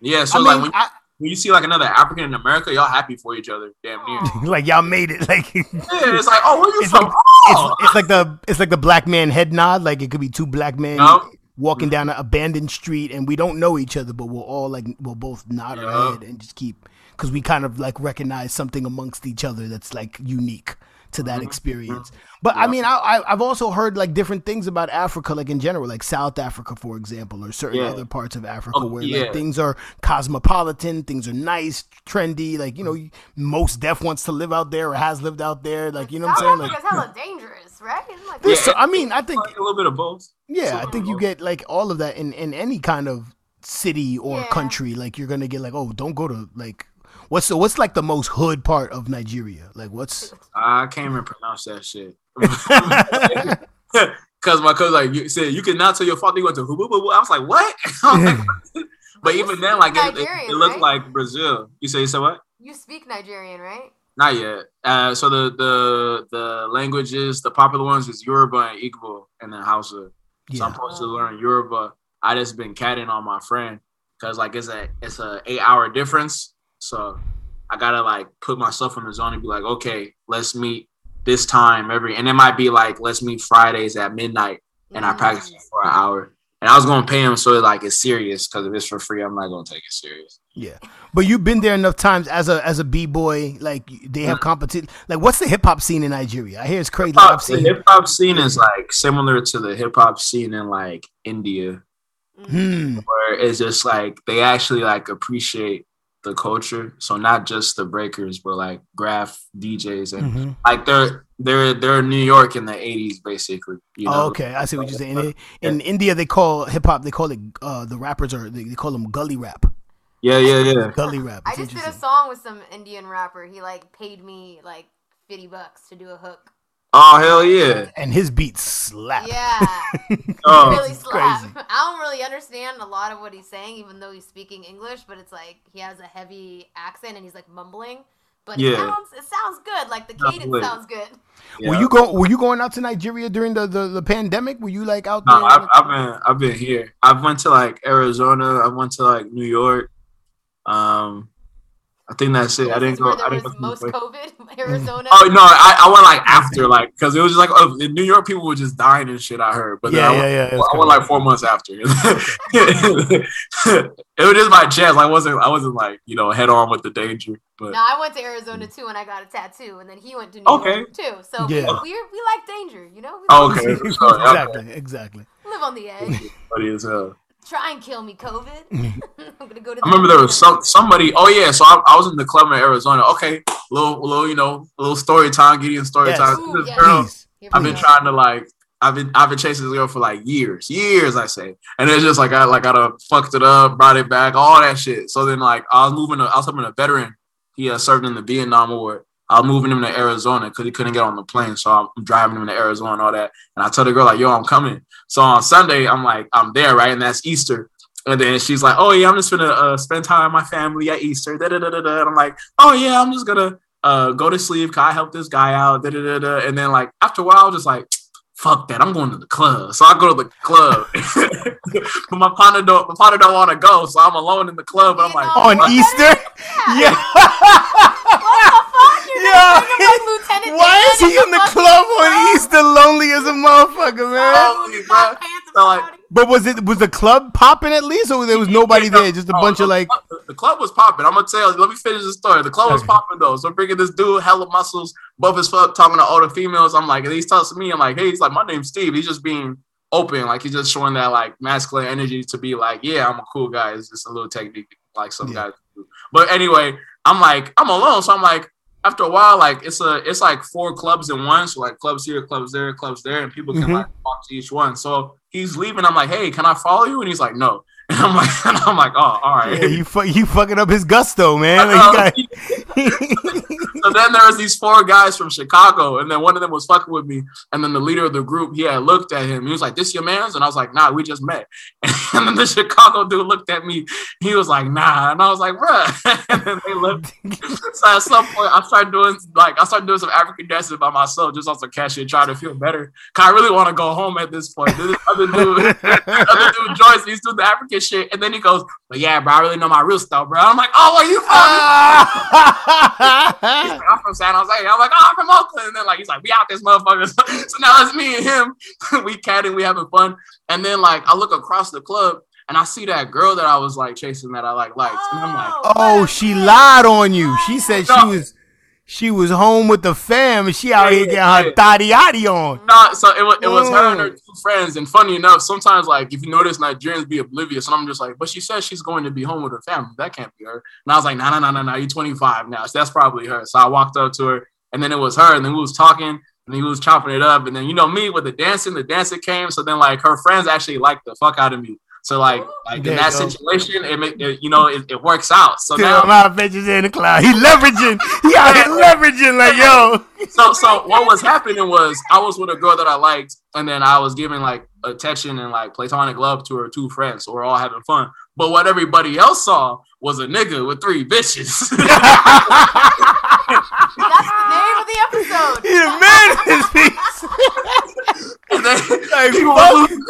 Yeah, so I like mean, when, I, when you see like another African in America, y'all happy for each other, damn near. like y'all made it. Like it's, Yeah, it's like, oh, where you It's from? like- oh, it's like the it's like the black man head nod. Like it could be two black men. No. Walking down an abandoned street, and we don't know each other, but we'll all like we'll both nod our head and just keep because we kind of like recognize something amongst each other that's like unique to that Mhm. experience. But I Yeah. mean, I, I I've also heard like different things about Africa, like in general, like South Africa, for example, or certain Yeah. other parts of Africa Oh, where yeah. like things are cosmopolitan, things are nice, trendy. Like you know, Mos Def wants to live out there or has lived out there. Like you know what I'm South saying? Like Africa's hella dangerous, right? Like, there's so- I mean, I think a little bit of both. Yeah, I think you get like all of that in in any kind of city or Yeah. country. Like you're gonna get like, oh, don't go to like. What's the, what's like the most hood part of Nigeria? Like what's I can't even pronounce that shit. Cause my cousin like you said you cannot tell your father you went to Hubu. I was like, what? I'm like, what? but even then, like it, it, it looked right? like Brazil. You say you said what? you speak Nigerian, right? Not yet. Uh, so the the the languages, the popular ones is Yoruba and Igbo, and then Hausa. So I'm supposed to learn Yoruba. I just been catting on my friend because like it's a it's a eight hour difference. So I gotta like put myself in the zone and be like, okay, let's meet this time every, and it might be like let's meet Fridays at midnight, and I practice for an hour. And I was gonna pay him so like it's serious because if it's for free, I'm not gonna take it serious. yeah. But you've been there enough times as a as a b boy. Like they have competition. Like what's the hip hop scene in Nigeria? I hear it's crazy. Like, I've The hip hop scene is like similar to the hip hop scene in like India. Hmm. where it's just like they actually like appreciate the culture. So not just the breakers, but like graph DJs and Mhm. like they're they're they're New York in the eighties basically. You know? Oh, okay, I see what you're saying. In, in India, they call hip hop. They call it uh, the rappers are they, they call them gully rap. Yeah, yeah, yeah. Gully rap. I just did a song with some Indian rapper. He like paid me like fifty bucks to do a hook. Oh hell yeah. and his beats slap. Yeah, Oh, really slap. crazy. I don't really understand a lot of what he's saying, even though he's speaking English. But it's like he has a heavy accent and he's like mumbling. But it Yeah. sounds it sounds good. Like the Sounds cadence lit. sounds good. yeah. Were you go? Were you going out to Nigeria during the, the, the pandemic? Were you like out there? No, I've, I've been I've been here. I've went to like Arizona. I went to like New York. Um, I think that's it. I didn't go. I didn't go most COVID, mm. Arizona. Oh no, I, I went like after, like, because it was just like oh, in New York people were just dying and shit. I heard, but then yeah, I went, yeah, yeah. I went like four months after. it was just my chance. I wasn't. I wasn't like you know head on with the danger. But No, I went to Arizona mm. too, and I got a tattoo, and then he went to New Okay. York too. So Yeah. we we we like danger, you know. Oh, like okay. to okay. exactly, exactly. live on the edge. funny as hell. Try and kill me, COVID. I'm gonna go to. I remember there was some somebody. Oh yeah, so I, I was in the club in Arizona. Okay, little little you know a little story time, Gideon story Yes. time. Ooh, This yes. girl, I've been go. trying to like. I've been I've been chasing this girl for like years, years I say, and it's just like I like I done fucked it up, brought it back, all that shit. So then like I was moving, to, I was helping a veteran. He uh, served in the Vietnam War. I was moving him to Arizona because he couldn't get on the plane, so I'm driving him to Arizona and all that. And I tell the girl like, "Yo, I'm coming." So on Sunday, I'm like, I'm there, right, and that's Easter. And then she's like, "Oh yeah, I'm just gonna uh, spend time with my family at Easter." Da, da, da, da, da. And I'm like, "Oh yeah, I'm just gonna uh, go to sleep. Cause I help this guy out." Da, da, da, da. And then like after a while, I was just like, "Fuck that! I'm going to the club." So I go to the club, but my partner don't. My partner don't want to go, so I'm alone in the club. But I'm like, On What? Easter? Yeah. What the fuck? You're Yeah. bring him like Lieutenant Why Dan is he in the club on Easter lonely as a motherfucker, man? Oh, Lonely, with bro. my pants and So, like, body. But was it was the club popping at least, or there was nobody there? Just a bunch of like. the club was popping. I'm gonna tell you. Let me finish the story. The club was popping though. So bringing this dude, hella muscles, buff as fuck, talking to all the females. I'm like, and he's talking to me. I'm like, hey, he's like, my name's Steve. He's just being open, like he's just showing that like masculine energy to be like, yeah, I'm a cool guy. It's just a little technique, like some Yeah. guys do. But anyway, I'm like, I'm alone, so I'm like. After a while, like it's a it's like four clubs in one. So like clubs here, clubs there, clubs there, and people can Mhm. like talk to each one. So he's leaving. I'm like, hey, can I follow you? And he's like, no. And I'm like, I'm like, oh, all right. Yeah, you fu- you fucking up his gusto, man. Like, got- so then there was these four guys from Chicago, and then one of them was fucking with me. And then the leader of the group, he had looked at him. He was like, "This your man's?" And I was like, "Nah, we just met." And then the Chicago dude looked at me. He was like, "Nah," and I was like, "Bruh." And then they left. so at some point, I started doing like I started doing some African dances by myself, just on some cash shit, trying to feel better. Cause I really want to go home at this point. This other dude, other dude, Joyce, he's doing the African shit, and then he goes, "But yeah, bro, I really know my real stuff, bro." I'm like, "Oh, where you from?" Ah. Like, I'm from San Jose. I'm like, oh, I'm from Oakland. And then like he's like, we out this motherfucker. so now it's me and him. we catting, we having fun. And then like I look across the club and I see that girl that I was like chasing that I like liked. And I'm like, oh, she lied on you. She said she was. She was home with the fam, and she out Yeah, here getting yeah, her thotty yaddy on. Nah, so it was, it was her and her Mm. two friends. And funny enough, sometimes like if you notice Nigerians be oblivious, and I'm just like, but she says she's going to be home with her family. That can't be her. And I was like, no, no, no, no, no. You're 25 now, so that's probably her. So I walked up to her, and then it was her, and then we was talking, and he was chopping it up, and then you know me with the dancing, the dancing came. So then like her friends actually liked the fuck out of me. So like like in that go. situation, it, make, it you know it, it works out. So Till now my bitches in the cloud. He leveraging. He out here leveraging like yo. so so what was happening was I was with a girl that I liked, and then I was giving like attention and like platonic love to her two friends, so we're all having fun. But what everybody else saw was a nigga with three bitches. That's the name of the episode. He the man his piece. Like, people, fuck. losing,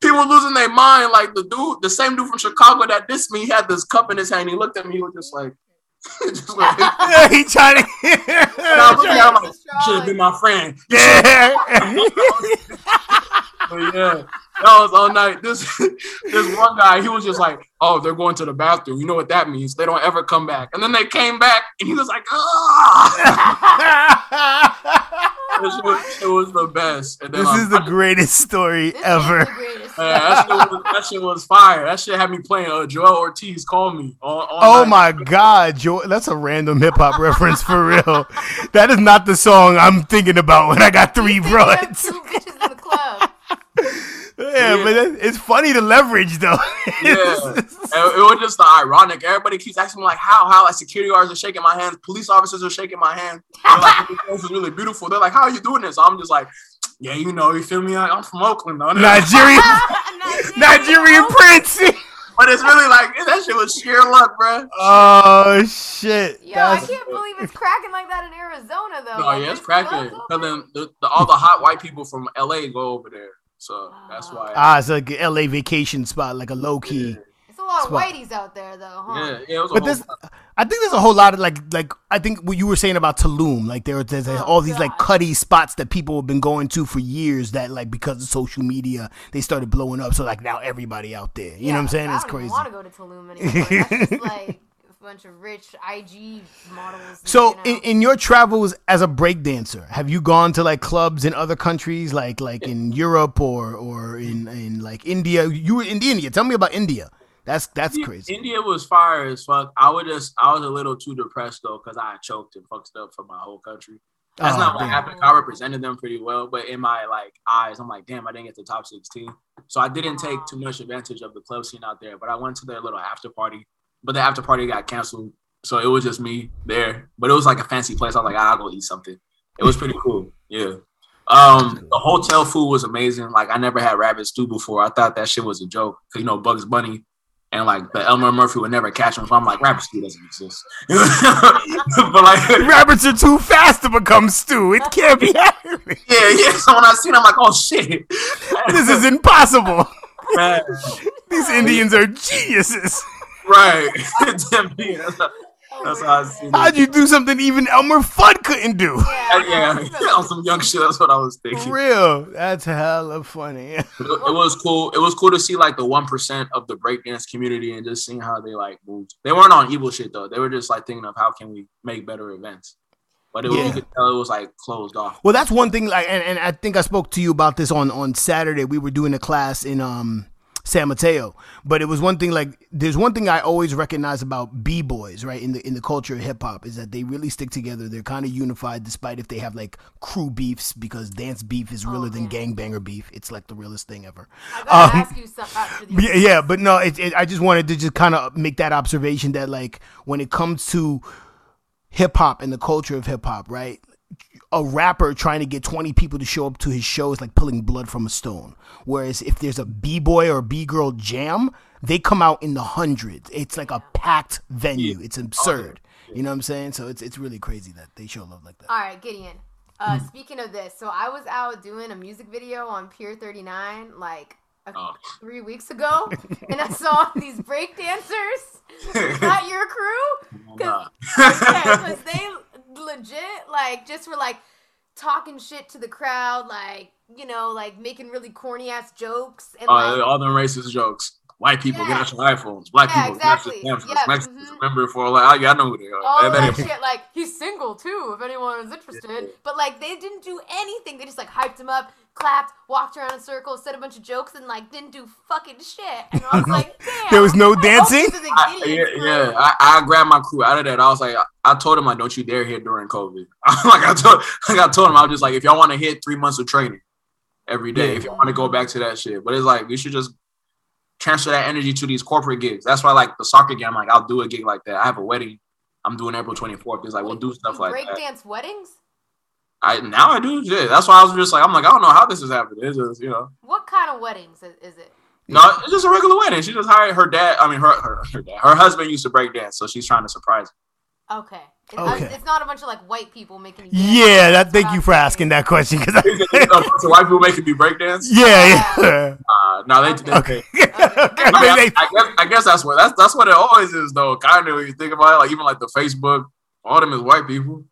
people losing their mind. Like the dude, the same dude from Chicago that dissed me, he had this cup in his hand. He looked at me, he was just like, just like. Yeah, he trying to. And I was looking at him like, should have been my friend. yeah. But yeah, that was all night. This this one guy, he was just like, "Oh, they're going to the bathroom. You know what that means? They don't ever come back." And then they came back, and he was like, "Ah!" it, was, it was the best. And then, this um, is the I- greatest story This ever. is the greatest. man, that, shit was, that shit was fire. That shit had me playing. Uh, Joel Ortiz called me. All, all Oh night. my God, Joel! That's a random hip hop reference for real. That is not the song I'm thinking about when I got three You broads. Two bitches in the club. Yeah, but it's funny to leverage though. Yeah, it was just the ironic. Everybody keeps asking me like, "How? How?" Like security guards are shaking my hand, police officers are shaking my hand. They're like, "This is really beautiful." They're like, "How are you doing this?" I'm just like, "Yeah, you know, you feel me? I- I'm from Oakland, though." Nigerian, Nigerian prince. But it's really like that shit was sheer luck, bro. Oh shit! Yo, I can't believe it's cracking like that in Arizona, though. No, Like, yeah, it's cracking. clubs Cause then the, the, all the hot white people from LA go over there, so that's why. ah, it's like a LA vacation spot, like a low key. It's a lot of Spot. whiteys out there, though, huh? yeah, yeah, it was a But whole this, I think there's a whole lot of like, like I think what you were saying about Tulum, like there, there's Oh, all these like God. cutty spots that people have been going to for years. That like because of social media, they started blowing up. So like now everybody out there, you know what I'm saying? It's crazy. I don't crazy. want to go to Tulum anymore. That's just like a bunch of rich IG models. So you know. in, in your travels as a breakdancer, have you gone to like clubs in other countries, like like in Europe or or in in like India? You were in India. Tell me about India. That's that's Yeah, crazy. India was fire as fuck. I would just, I was a little too depressed though, cause I choked and fucked up for my whole country. That's Oh, not what damn. happened. I represented them pretty well, but in my like eyes, I'm like, damn, I didn't get the top 16. So I didn't take too much advantage of the club scene out there. But I went to their little after party, but the after party got canceled, so it was just me there. But it was like a fancy place. I was like, I'll go eat something. It was pretty cool. Yeah. Um, the hotel food was amazing. Like I never had rabbit stew before. I thought that shit was a joke. 'Cause, you know, Bugs Bunny and like the Elmer Murphy would never catch him. So I'm like, rabbit stew doesn't exist. but like, Rabbits are too fast to become stew. It can't be happening. yeah, yeah. So when I seen, it, I'm like, oh shit. This is impossible. These Indians are geniuses. Right. Damn, that's, how, that's how I seen How'd you do something even Elmer Fudd couldn't do? yeah, Yeah, on some young shit. That's what I was thinking. For real. That's hella funny. It, it was cool. It was cool to see like the one percent of the breakdance community and just seeing how they like moved. They weren't on evil shit though. They were just like thinking of how can we make better events. But it was, Yeah. you could tell it was like closed off. Well, that's one thing. Like, and, and I think I spoke to you about this on on Saturday. We were doing a class in um San Mateo, but it was one thing. Like, there's one thing I always recognize about b boys, right? In the in the culture of hip hop, is that they really stick together. They're kind of unified, despite if they have like crew beefs, because dance beef is realer than gangbanger beef. It's like the realest thing ever. Um, ask you something. Yeah, yeah, but no, it, it, I just wanted to just kind of make that observation that like when it comes to hip hop and the culture of hip hop, right? A rapper trying to get 20 people to show up to his show is like pulling blood from a stone. Whereas if there's a b-boy or b-girl jam, they come out in the hundreds. It's like a packed venue. It's absurd. You know what I'm saying? So it's it's really crazy that they show love like that. All right, Gideon. Uh, speaking of this, so I was out doing a music video on Pier 39 like a, Oh. three weeks ago, and I saw these break dancers. Is that your crew? Nah. Because they legit like just for like talking shit to the crowd, like you know, like making really corny ass jokes and Uh, like all them racist jokes. White people Yeah. get us your iPhones, black Yeah, people get us your exactly. Samsungs, Yeah, Mexicans mhm. remember for like, oh, yeah, I know who they are. all That- that that- shit. Like he's single too. If anyone is interested, but like they didn't do anything. They just like hyped him up, clapped, walked around in circles, said a bunch of jokes, and like didn't do fucking shit. And I was like, damn. There was no dancing? I, yeah, idiots, yeah. I, I grabbed my crew out of that. I was like, I, I told him like, don't you dare hit during COVID. like I told, like I told him, I was just like, if y'all want to hit three months of training every day, Yeah. if y'all want to go back to that shit, but it's like we should just transfer that energy to these corporate gigs. That's why like the soccer game, I'm like I'll do a gig like that. I have a wedding. I'm doing April 24th. It's like we'll do stuff like break that. dance weddings. I now I do. Yeah, that's why I was just like, I'm like, I don't know how this is happening. It's just you know. What kind of weddings is, is it? No, it's just a regular wedding. She just hired her dad. I mean, her her, her dad. Her husband used to break dance, so she's trying to surprise. Him. Okay. It's, Okay. it's not a bunch of like white people making. you dance. Yeah, that, thank what you for asking that question. Cause a bunch of white people making me break dance. yeah, yeah. Uh, no, they. they- Okay. they- okay. I, I mean, mean, I, I guess I guess that's what that's that's what it always is though. Kind of when you think about it, like even like the Facebook, all of them is white people.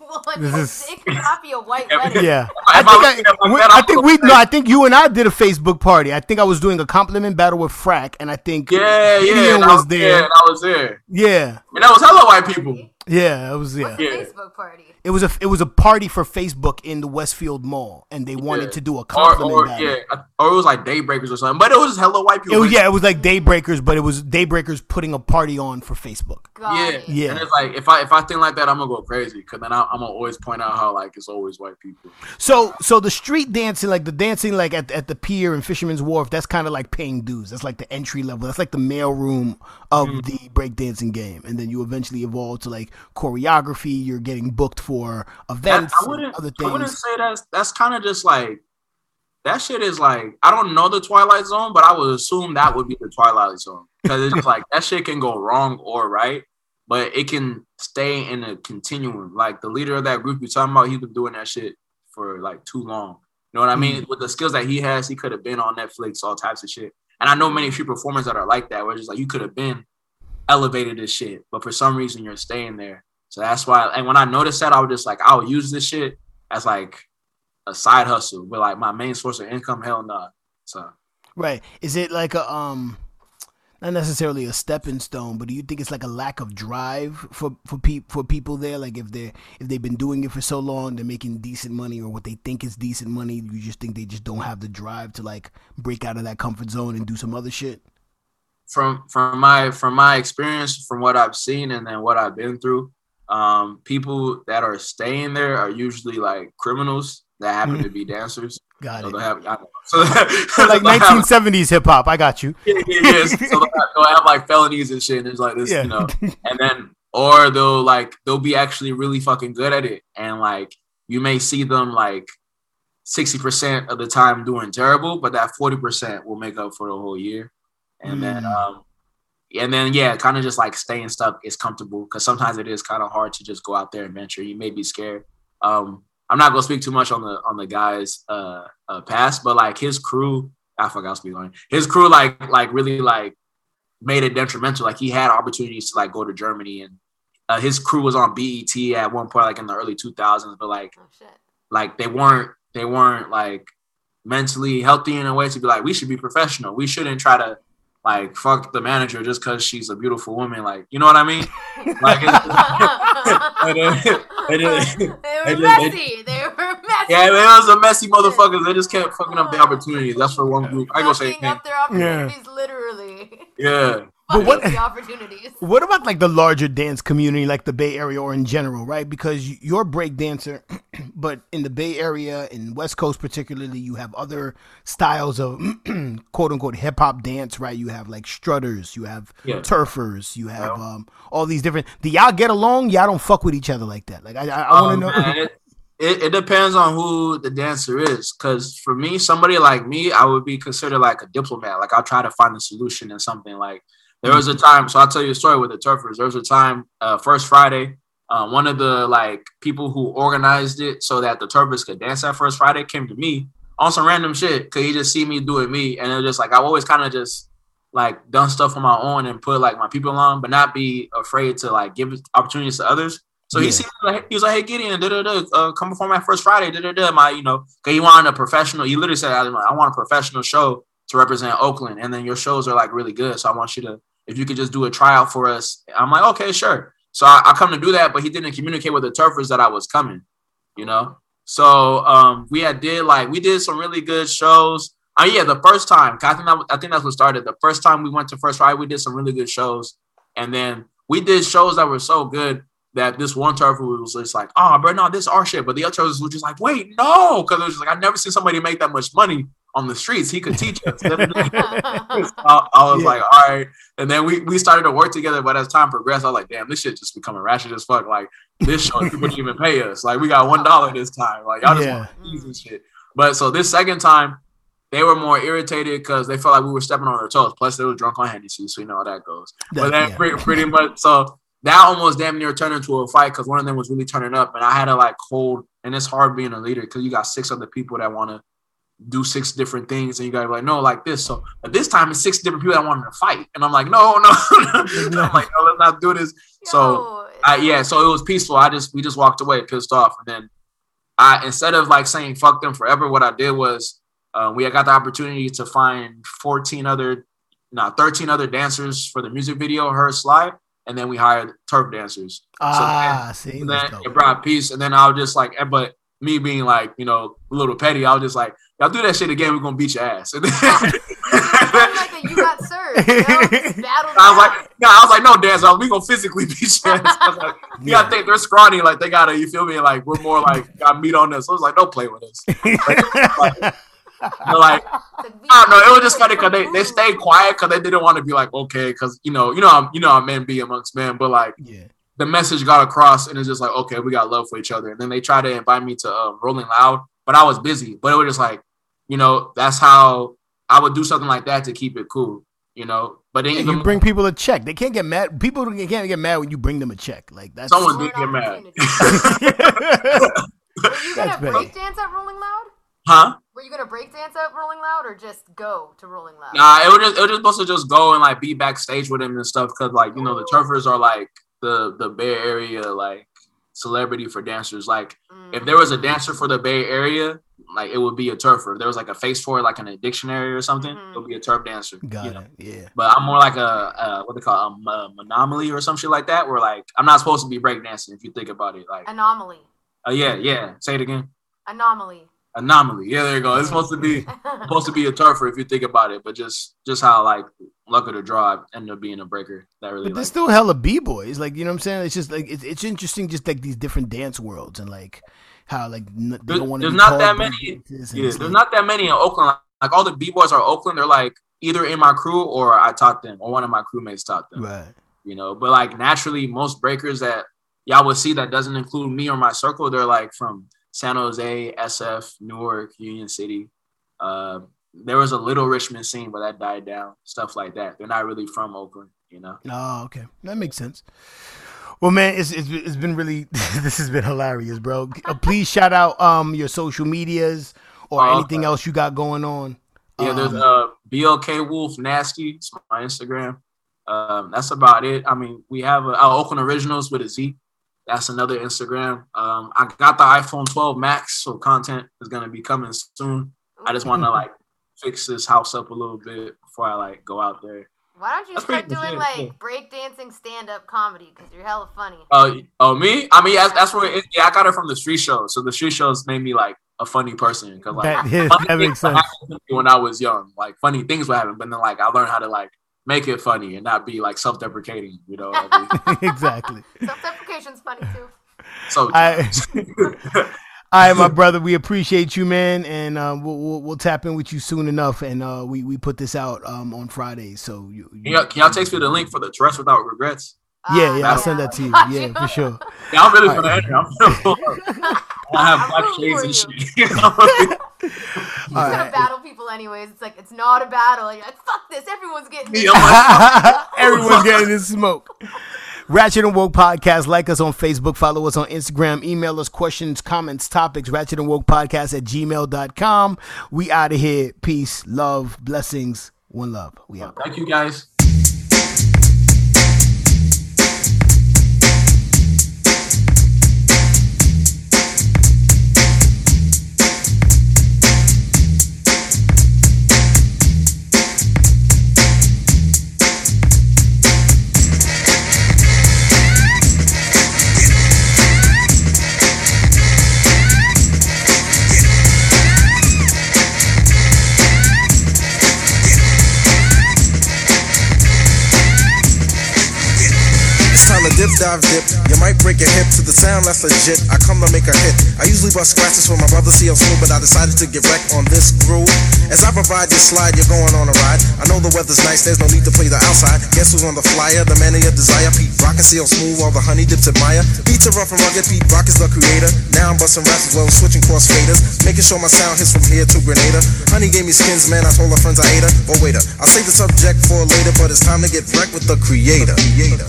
Well, like, This is- it cannot be a white Yeah, wedding. yeah. I I think I, at it like we- that, I think we no, I think you and I did a Facebook party. I think I was doing a compliment battle with Frack, and I think Yeah, yeah, Gideon and I was was there. Yeah, and I was there, Yeah, and that was hella white people. Yeah, it was yeah. A Yeah. Facebook party? It was a it was a party for Facebook in the Westfield Mall, and they wanted Yeah. to do a compliment or battle. yeah, or it was like Daybreakers or something, but it was just hella white people. It was, yeah, it was like Daybreakers, but it was Daybreakers putting a party on for Facebook. Got Yeah, it. Yeah. And it's like if I if I think like that, I'm gonna go crazy because then I, I'm gonna always point out how like it's always white people. So so the street dancing, like the dancing like at, at the pier and Fisherman's Wharf, that's kind of like paying dues. That's like the entry level. That's like the mail room of Mm-hmm. the breakdancing game. And then you eventually evolve to like choreography. You're getting booked for events I and wouldn't other I wouldn't say that's that's kind of just like that shit is like I don't know the Twilight Zone, but I would assume that would be the Twilight Zone because it's like that shit can go wrong or right, but it can stay in a continuum. Like the leader of that group you're talking about, he's been doing that shit for like too long. You know what I hmm. mean? With the skills that he has, he could have been on Netflix, all types of shit. And I know many few performers that are like that, where it's just like you could have been elevated this shit, but for some reason you're staying there. So that's why. And when I noticed that, I was just like, I would use this shit as like a side hustle, but like my main source of income, hell no. So Right. Is it like a um not necessarily a stepping stone, but do you think it's like a lack of drive for for pe- for people there? Like if they if they've been doing it for so long, they're making decent money, or what they think is decent money. You just think they just don't have the drive to like break out of that comfort zone and do some other shit. From from my from my experience, from what I've seen, and then what I've been through, um, people that are staying there are usually like criminals that happen to be dancers. Got So it. have, I don't know. So, So like 1970s hip hop. I got you. yeah, yeah, yeah. So they'll have, they'll have like felonies and shit. And it's like this, Yeah. you know. And then, or they'll like they'll be actually really fucking good at it, and like you may see them like sixty percent of the time doing terrible, but that forty percent will make up for the whole year. And then, Mm. um, and then yeah, kind of just like staying stuck is comfortable because sometimes it is kind of hard to just go out there and venture. You may be scared. Um, I'm not gonna speak too much on the on the guy's uh, uh past, but like his crew, I forgot to speak on it. His crew like like really like made it detrimental. Like he had opportunities to like go to Germany and uh, his crew was on BET at one point, like in the early 2000s, but like Oh like they weren't they weren't like mentally healthy in a way to be like we should be professional. We shouldn't try to like fuck the manager just because she's a beautiful woman. Like you know what I mean? Like and then- they were and messy. They were messy. yeah, it was a messy motherfuckers. They just kept fucking up the opportunities. That's for one group. I go say Fucking up their opportunities, literally. yeah. But what- the opportunities. What about like the larger dance community, like the Bay Area or in general, right? Because you're a break dancer, but in the Bay Area, in West Coast particularly, you have other styles of quote unquote hip hop dance, right? You have like strutters, you have Yeah. turfers, you have um, all these different. Do y'all get along? Y'all don't fuck with each other like that. Like I, I, I want Um, to know. it, it, it depends on who the dancer is. Because for me, somebody like me, I would be considered like a diplomat. Like I'll try to find a solution in something. Like there was a time. So I'll tell you a story with the Turfers. There was a time, uh, first Friday, uh, one of the like people who organized it so that the Turfers could dance that first Friday came to me on some random shit. Cause he just see me doing me, and it was just like I've always kind of just like done stuff on my own and put like my people on, but not be afraid to like give opportunities to others. So Yeah. he see, like, he was like, "Hey Gideon, da da da, uh, come perform my first Friday, da da da." My, you know, cause he wanted a professional. He literally said, "I I want a professional show to represent Oakland, and then your shows are like really good. So I want you to, if you could just do a tryout for us. I'm like, okay, sure. So I, I come to do that, but he didn't communicate with the turfers that I was coming, you know. So um, we had did like we did some really good shows. Oh yeah, the first time I think that, I think that's what started. The first time we went to First Friday, we did some really good shows, and then we did shows that were so good that this one turfer was just like, "Oh, bro, no, this is our shit." But the other turfers were just like, "Wait, no," because it was just like I never seen somebody make that much money on the streets. He could teach us. I, I was Yeah. like, "All right," and then we we started to work together. But as time progressed, I was like, "Damn, this shit just becoming ratchet as fuck." Like this show, people didn't even pay us. Like we got one dollar this time. Like y'all just Yeah. want and shit. But so this second time, they were more irritated because they felt like we were stepping on their toes. Plus, they were drunk on Hennessy, so you know how that goes. but That- then yeah. pretty, pretty much, so that almost damn near turned into a fight because one of them was really turning up, and I had to like hold. And it's hard being a leader because you got six other people that want to do six different things, and you got to be like, no, like this. So, but this time it's six different people that wanted to fight, and I'm like, no, no, no. I'm like, no, let's not do this. So. I, yeah, so it was peaceful. I just we just walked away pissed off, and then I instead of like saying fuck them forever, what I did was uh, we got the opportunity to find fourteen other, no, thirteen other dancers for the music video, her slide, and then we hired turf dancers. Ah, see, And that's then it brought peace, and then I was just like, eh, but me being like you know a little petty, I was just like, y'all do that shit again, we're gonna beat your ass. And then, like you got served. You know? I was like, no, I was like, no, dance, we gonna physically beat your ass. I like, you gotta think they're scrawny, like they gotta, you feel me? Like we're more like got meat on this. So I was like, don't play with us. But, like, It's like, I don't know. It was got just funny because they, they served. stayed quiet because they didn't want to be like, okay, because you know, you know, how- you know, how men be amongst men, but like yeah. the message got across, and it's just like, okay, we got love for each other. And then they tried to invite me to um, Rolling Loud, but I was busy. But it was just like, you know, that's how I would do something like that to keep it cool, you know. But then Yeah, even you bring people a check. They can't get mad. People can't get mad when you bring them a check. Like that's someone More did get mad, opportunity. Were you That's gonna bad. break dance at Rolling Loud? huh? Were you gonna break dance at Rolling Loud or just go to Rolling Loud? Nah, it was just it was just supposed to just go and like be backstage with him and stuff because like you know the turfers are like the the Bay Area like celebrity for dancers. Like Mm. if there was a dancer for the Bay Area, like it would be a turfer. If there was like a face for it, like in a dictionary or something, Mhm. it would be a turf dancer. Got you know? it. Yeah. But I'm more like a, a what they call a, a anomaly or some shit like that, where like I'm not supposed to be breakdancing if you think about it. Like, Anomaly. uh, yeah, yeah. Say it again. Anomaly. Anomaly. Yeah, there you go. It's supposed to be supposed to be a turfer if you think about it, but just just how like luck of the draw ended up being a breaker. That really But there's still hella b boys. Like you know what I'm saying. It's just like it's, it's interesting. Just like these different dance worlds and like how like n- they There's- don't want to. there's not that many- yeah. There's like- not that many in Oakland. Like all the b boys are Oakland. They're like either in my crew or I taught them or one of my crewmates taught them. right. You know, but like naturally, most breakers that y'all would see that doesn't include me or my circle, they're like from San Jose, SF, Newark, Union City. Uh, there was a little Richmond scene, but that died down. Stuff like that. They're not really from Oakland. You know. Oh, okay. That makes sense. Well, man, it's it's, it's been really this has been hilarious, bro. Uh, please shout out um your social medias or Oh, anything okay. else you got going on. Yeah, there's Um, uh BLK Wolf Nasty. It's my Instagram. Um, that's about it. I mean, we have uh, our Oakland Originals with a Z. That's another Instagram. Um, I got the iPhone 12 Max, so content is gonna be coming soon. I just want to like fix this house up a little bit before I like go out there. Why don't you That's start doing legit, like yeah. breakdancing stand up comedy? Because you're hella funny. Oh, oh, me? I mean, that's, that's where it, yeah, I got it from the street shows. So the street shows made me like a funny person because like that, yeah, funny that makes sense. happen to me when I was young. Like funny things would happen, but then like I learned how to like make it funny and not be like self-deprecating. You know what I mean? exactly. Self deprecation's funny too. So I, all right, my brother. We appreciate you, man, and uh, we'll, we'll we'll tap in with you soon enough. And uh, we we put this out um on Fridays, so you, can, y'all, can y'all text me the link for the Dress Without Regrets? yeah, Ah, yeah, I'll send that to you. Got Yeah, for sure. Yeah, I'm really All gonna right. enter. I'm gonna. I have I'm black rooting shades and shit. I'm gonna He's All gonna right. battle people anyways. It's like it's not a battle. You're like, fuck this. Everyone's getting this. I'm Everyone's getting this smoke. Ratchet and Woke Podcast. Like us on Facebook. Follow us on Instagram. Email us questions, comments, topics. Ratchet and Woke Podcast at gmail.com. We out of here. Peace, love, blessings, one love. We out. Thank you guys. Dive dip. You might break your hip to the sound that's legit. I come to make a hit. I usually bust scratches for my brother CL Smooth, but I decided to get wrecked on this groove. As I provide your slide, you're going on a ride. I know the weather's nice, there's no need to play the outside. Guess who's on the flyer? The man of your desire. Pete Rock and CL Smooth, all the honey dips admire. Beats are rough and rugged, Pete Rock is the creator. Now I'm busting raps as well, switching cross faders. Making sure my sound hits from here to Grenada. Honey gave me skins, man, I told her friends I ate her. But wait, I'll save the subject for later, but it's time to get wrecked with the creator. creator.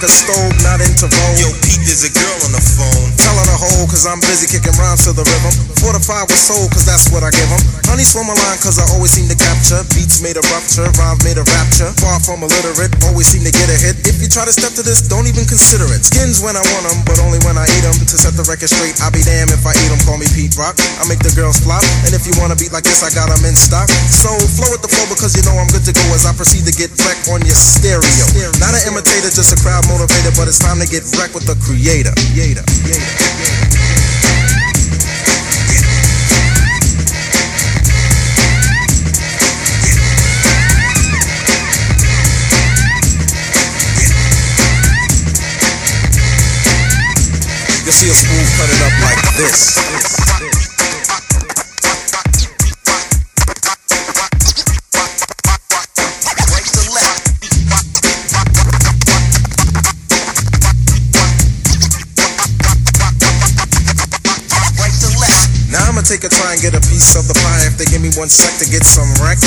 Like a stove, not into. Yo, Pete, there's a girl on the phone. Tell her to hold, cause I'm busy kicking rhymes to the rhythm. Fortified with soul, cause that's what I give them. Honey swim a line, cause I always seem to capture. Beats made a rupture, rhymes made a rapture. Far from illiterate, always seem to get a hit. If you try to step to this, don't even consider it. Skins when I want them, but only when I eat them. To set the record straight, I'll be damned if I eat them. Call me Pete Rock. I make the girls flop. And if you wanna beat like this, I got them in stock. So flow with the flow because you know I'm good to go as I proceed to get wrecked on your stereo. Not an imitator, just a crowd motivator, but it's time to get wrecked with the creator. creator. creator. You see a spoon cut it up like this. Take a try and get a piece of the pie if they give me one sec to get some wreck.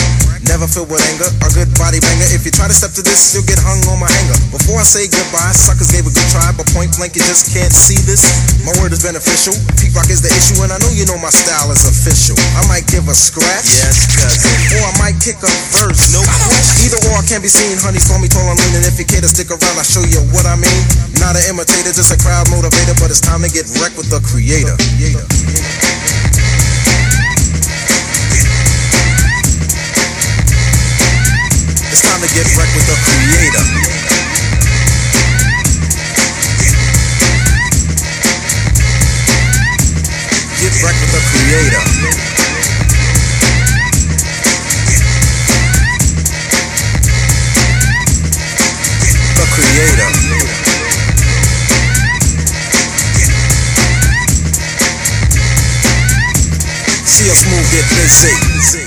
Never filled with anger, a good body banger. If you try to step to this, you'll get hung on my hanger. Before I say goodbye, suckers gave a good try, but point blank, you just can't see this. My word is beneficial. Pete Rock is the issue, and I know you know my style is official. I might give a scratch. Yes, cousin. Or I might kick a verse. No question. Either or can't be seen. Honey, saw me tall and lean, and if you care to stick around, I'll show you what I mean. Not an imitator, just a crowd motivator, but it's time to get wrecked with the creator. creator. It's time to get wrecked with the creator. Get wrecked with the creator. The creator. See us move, get busy.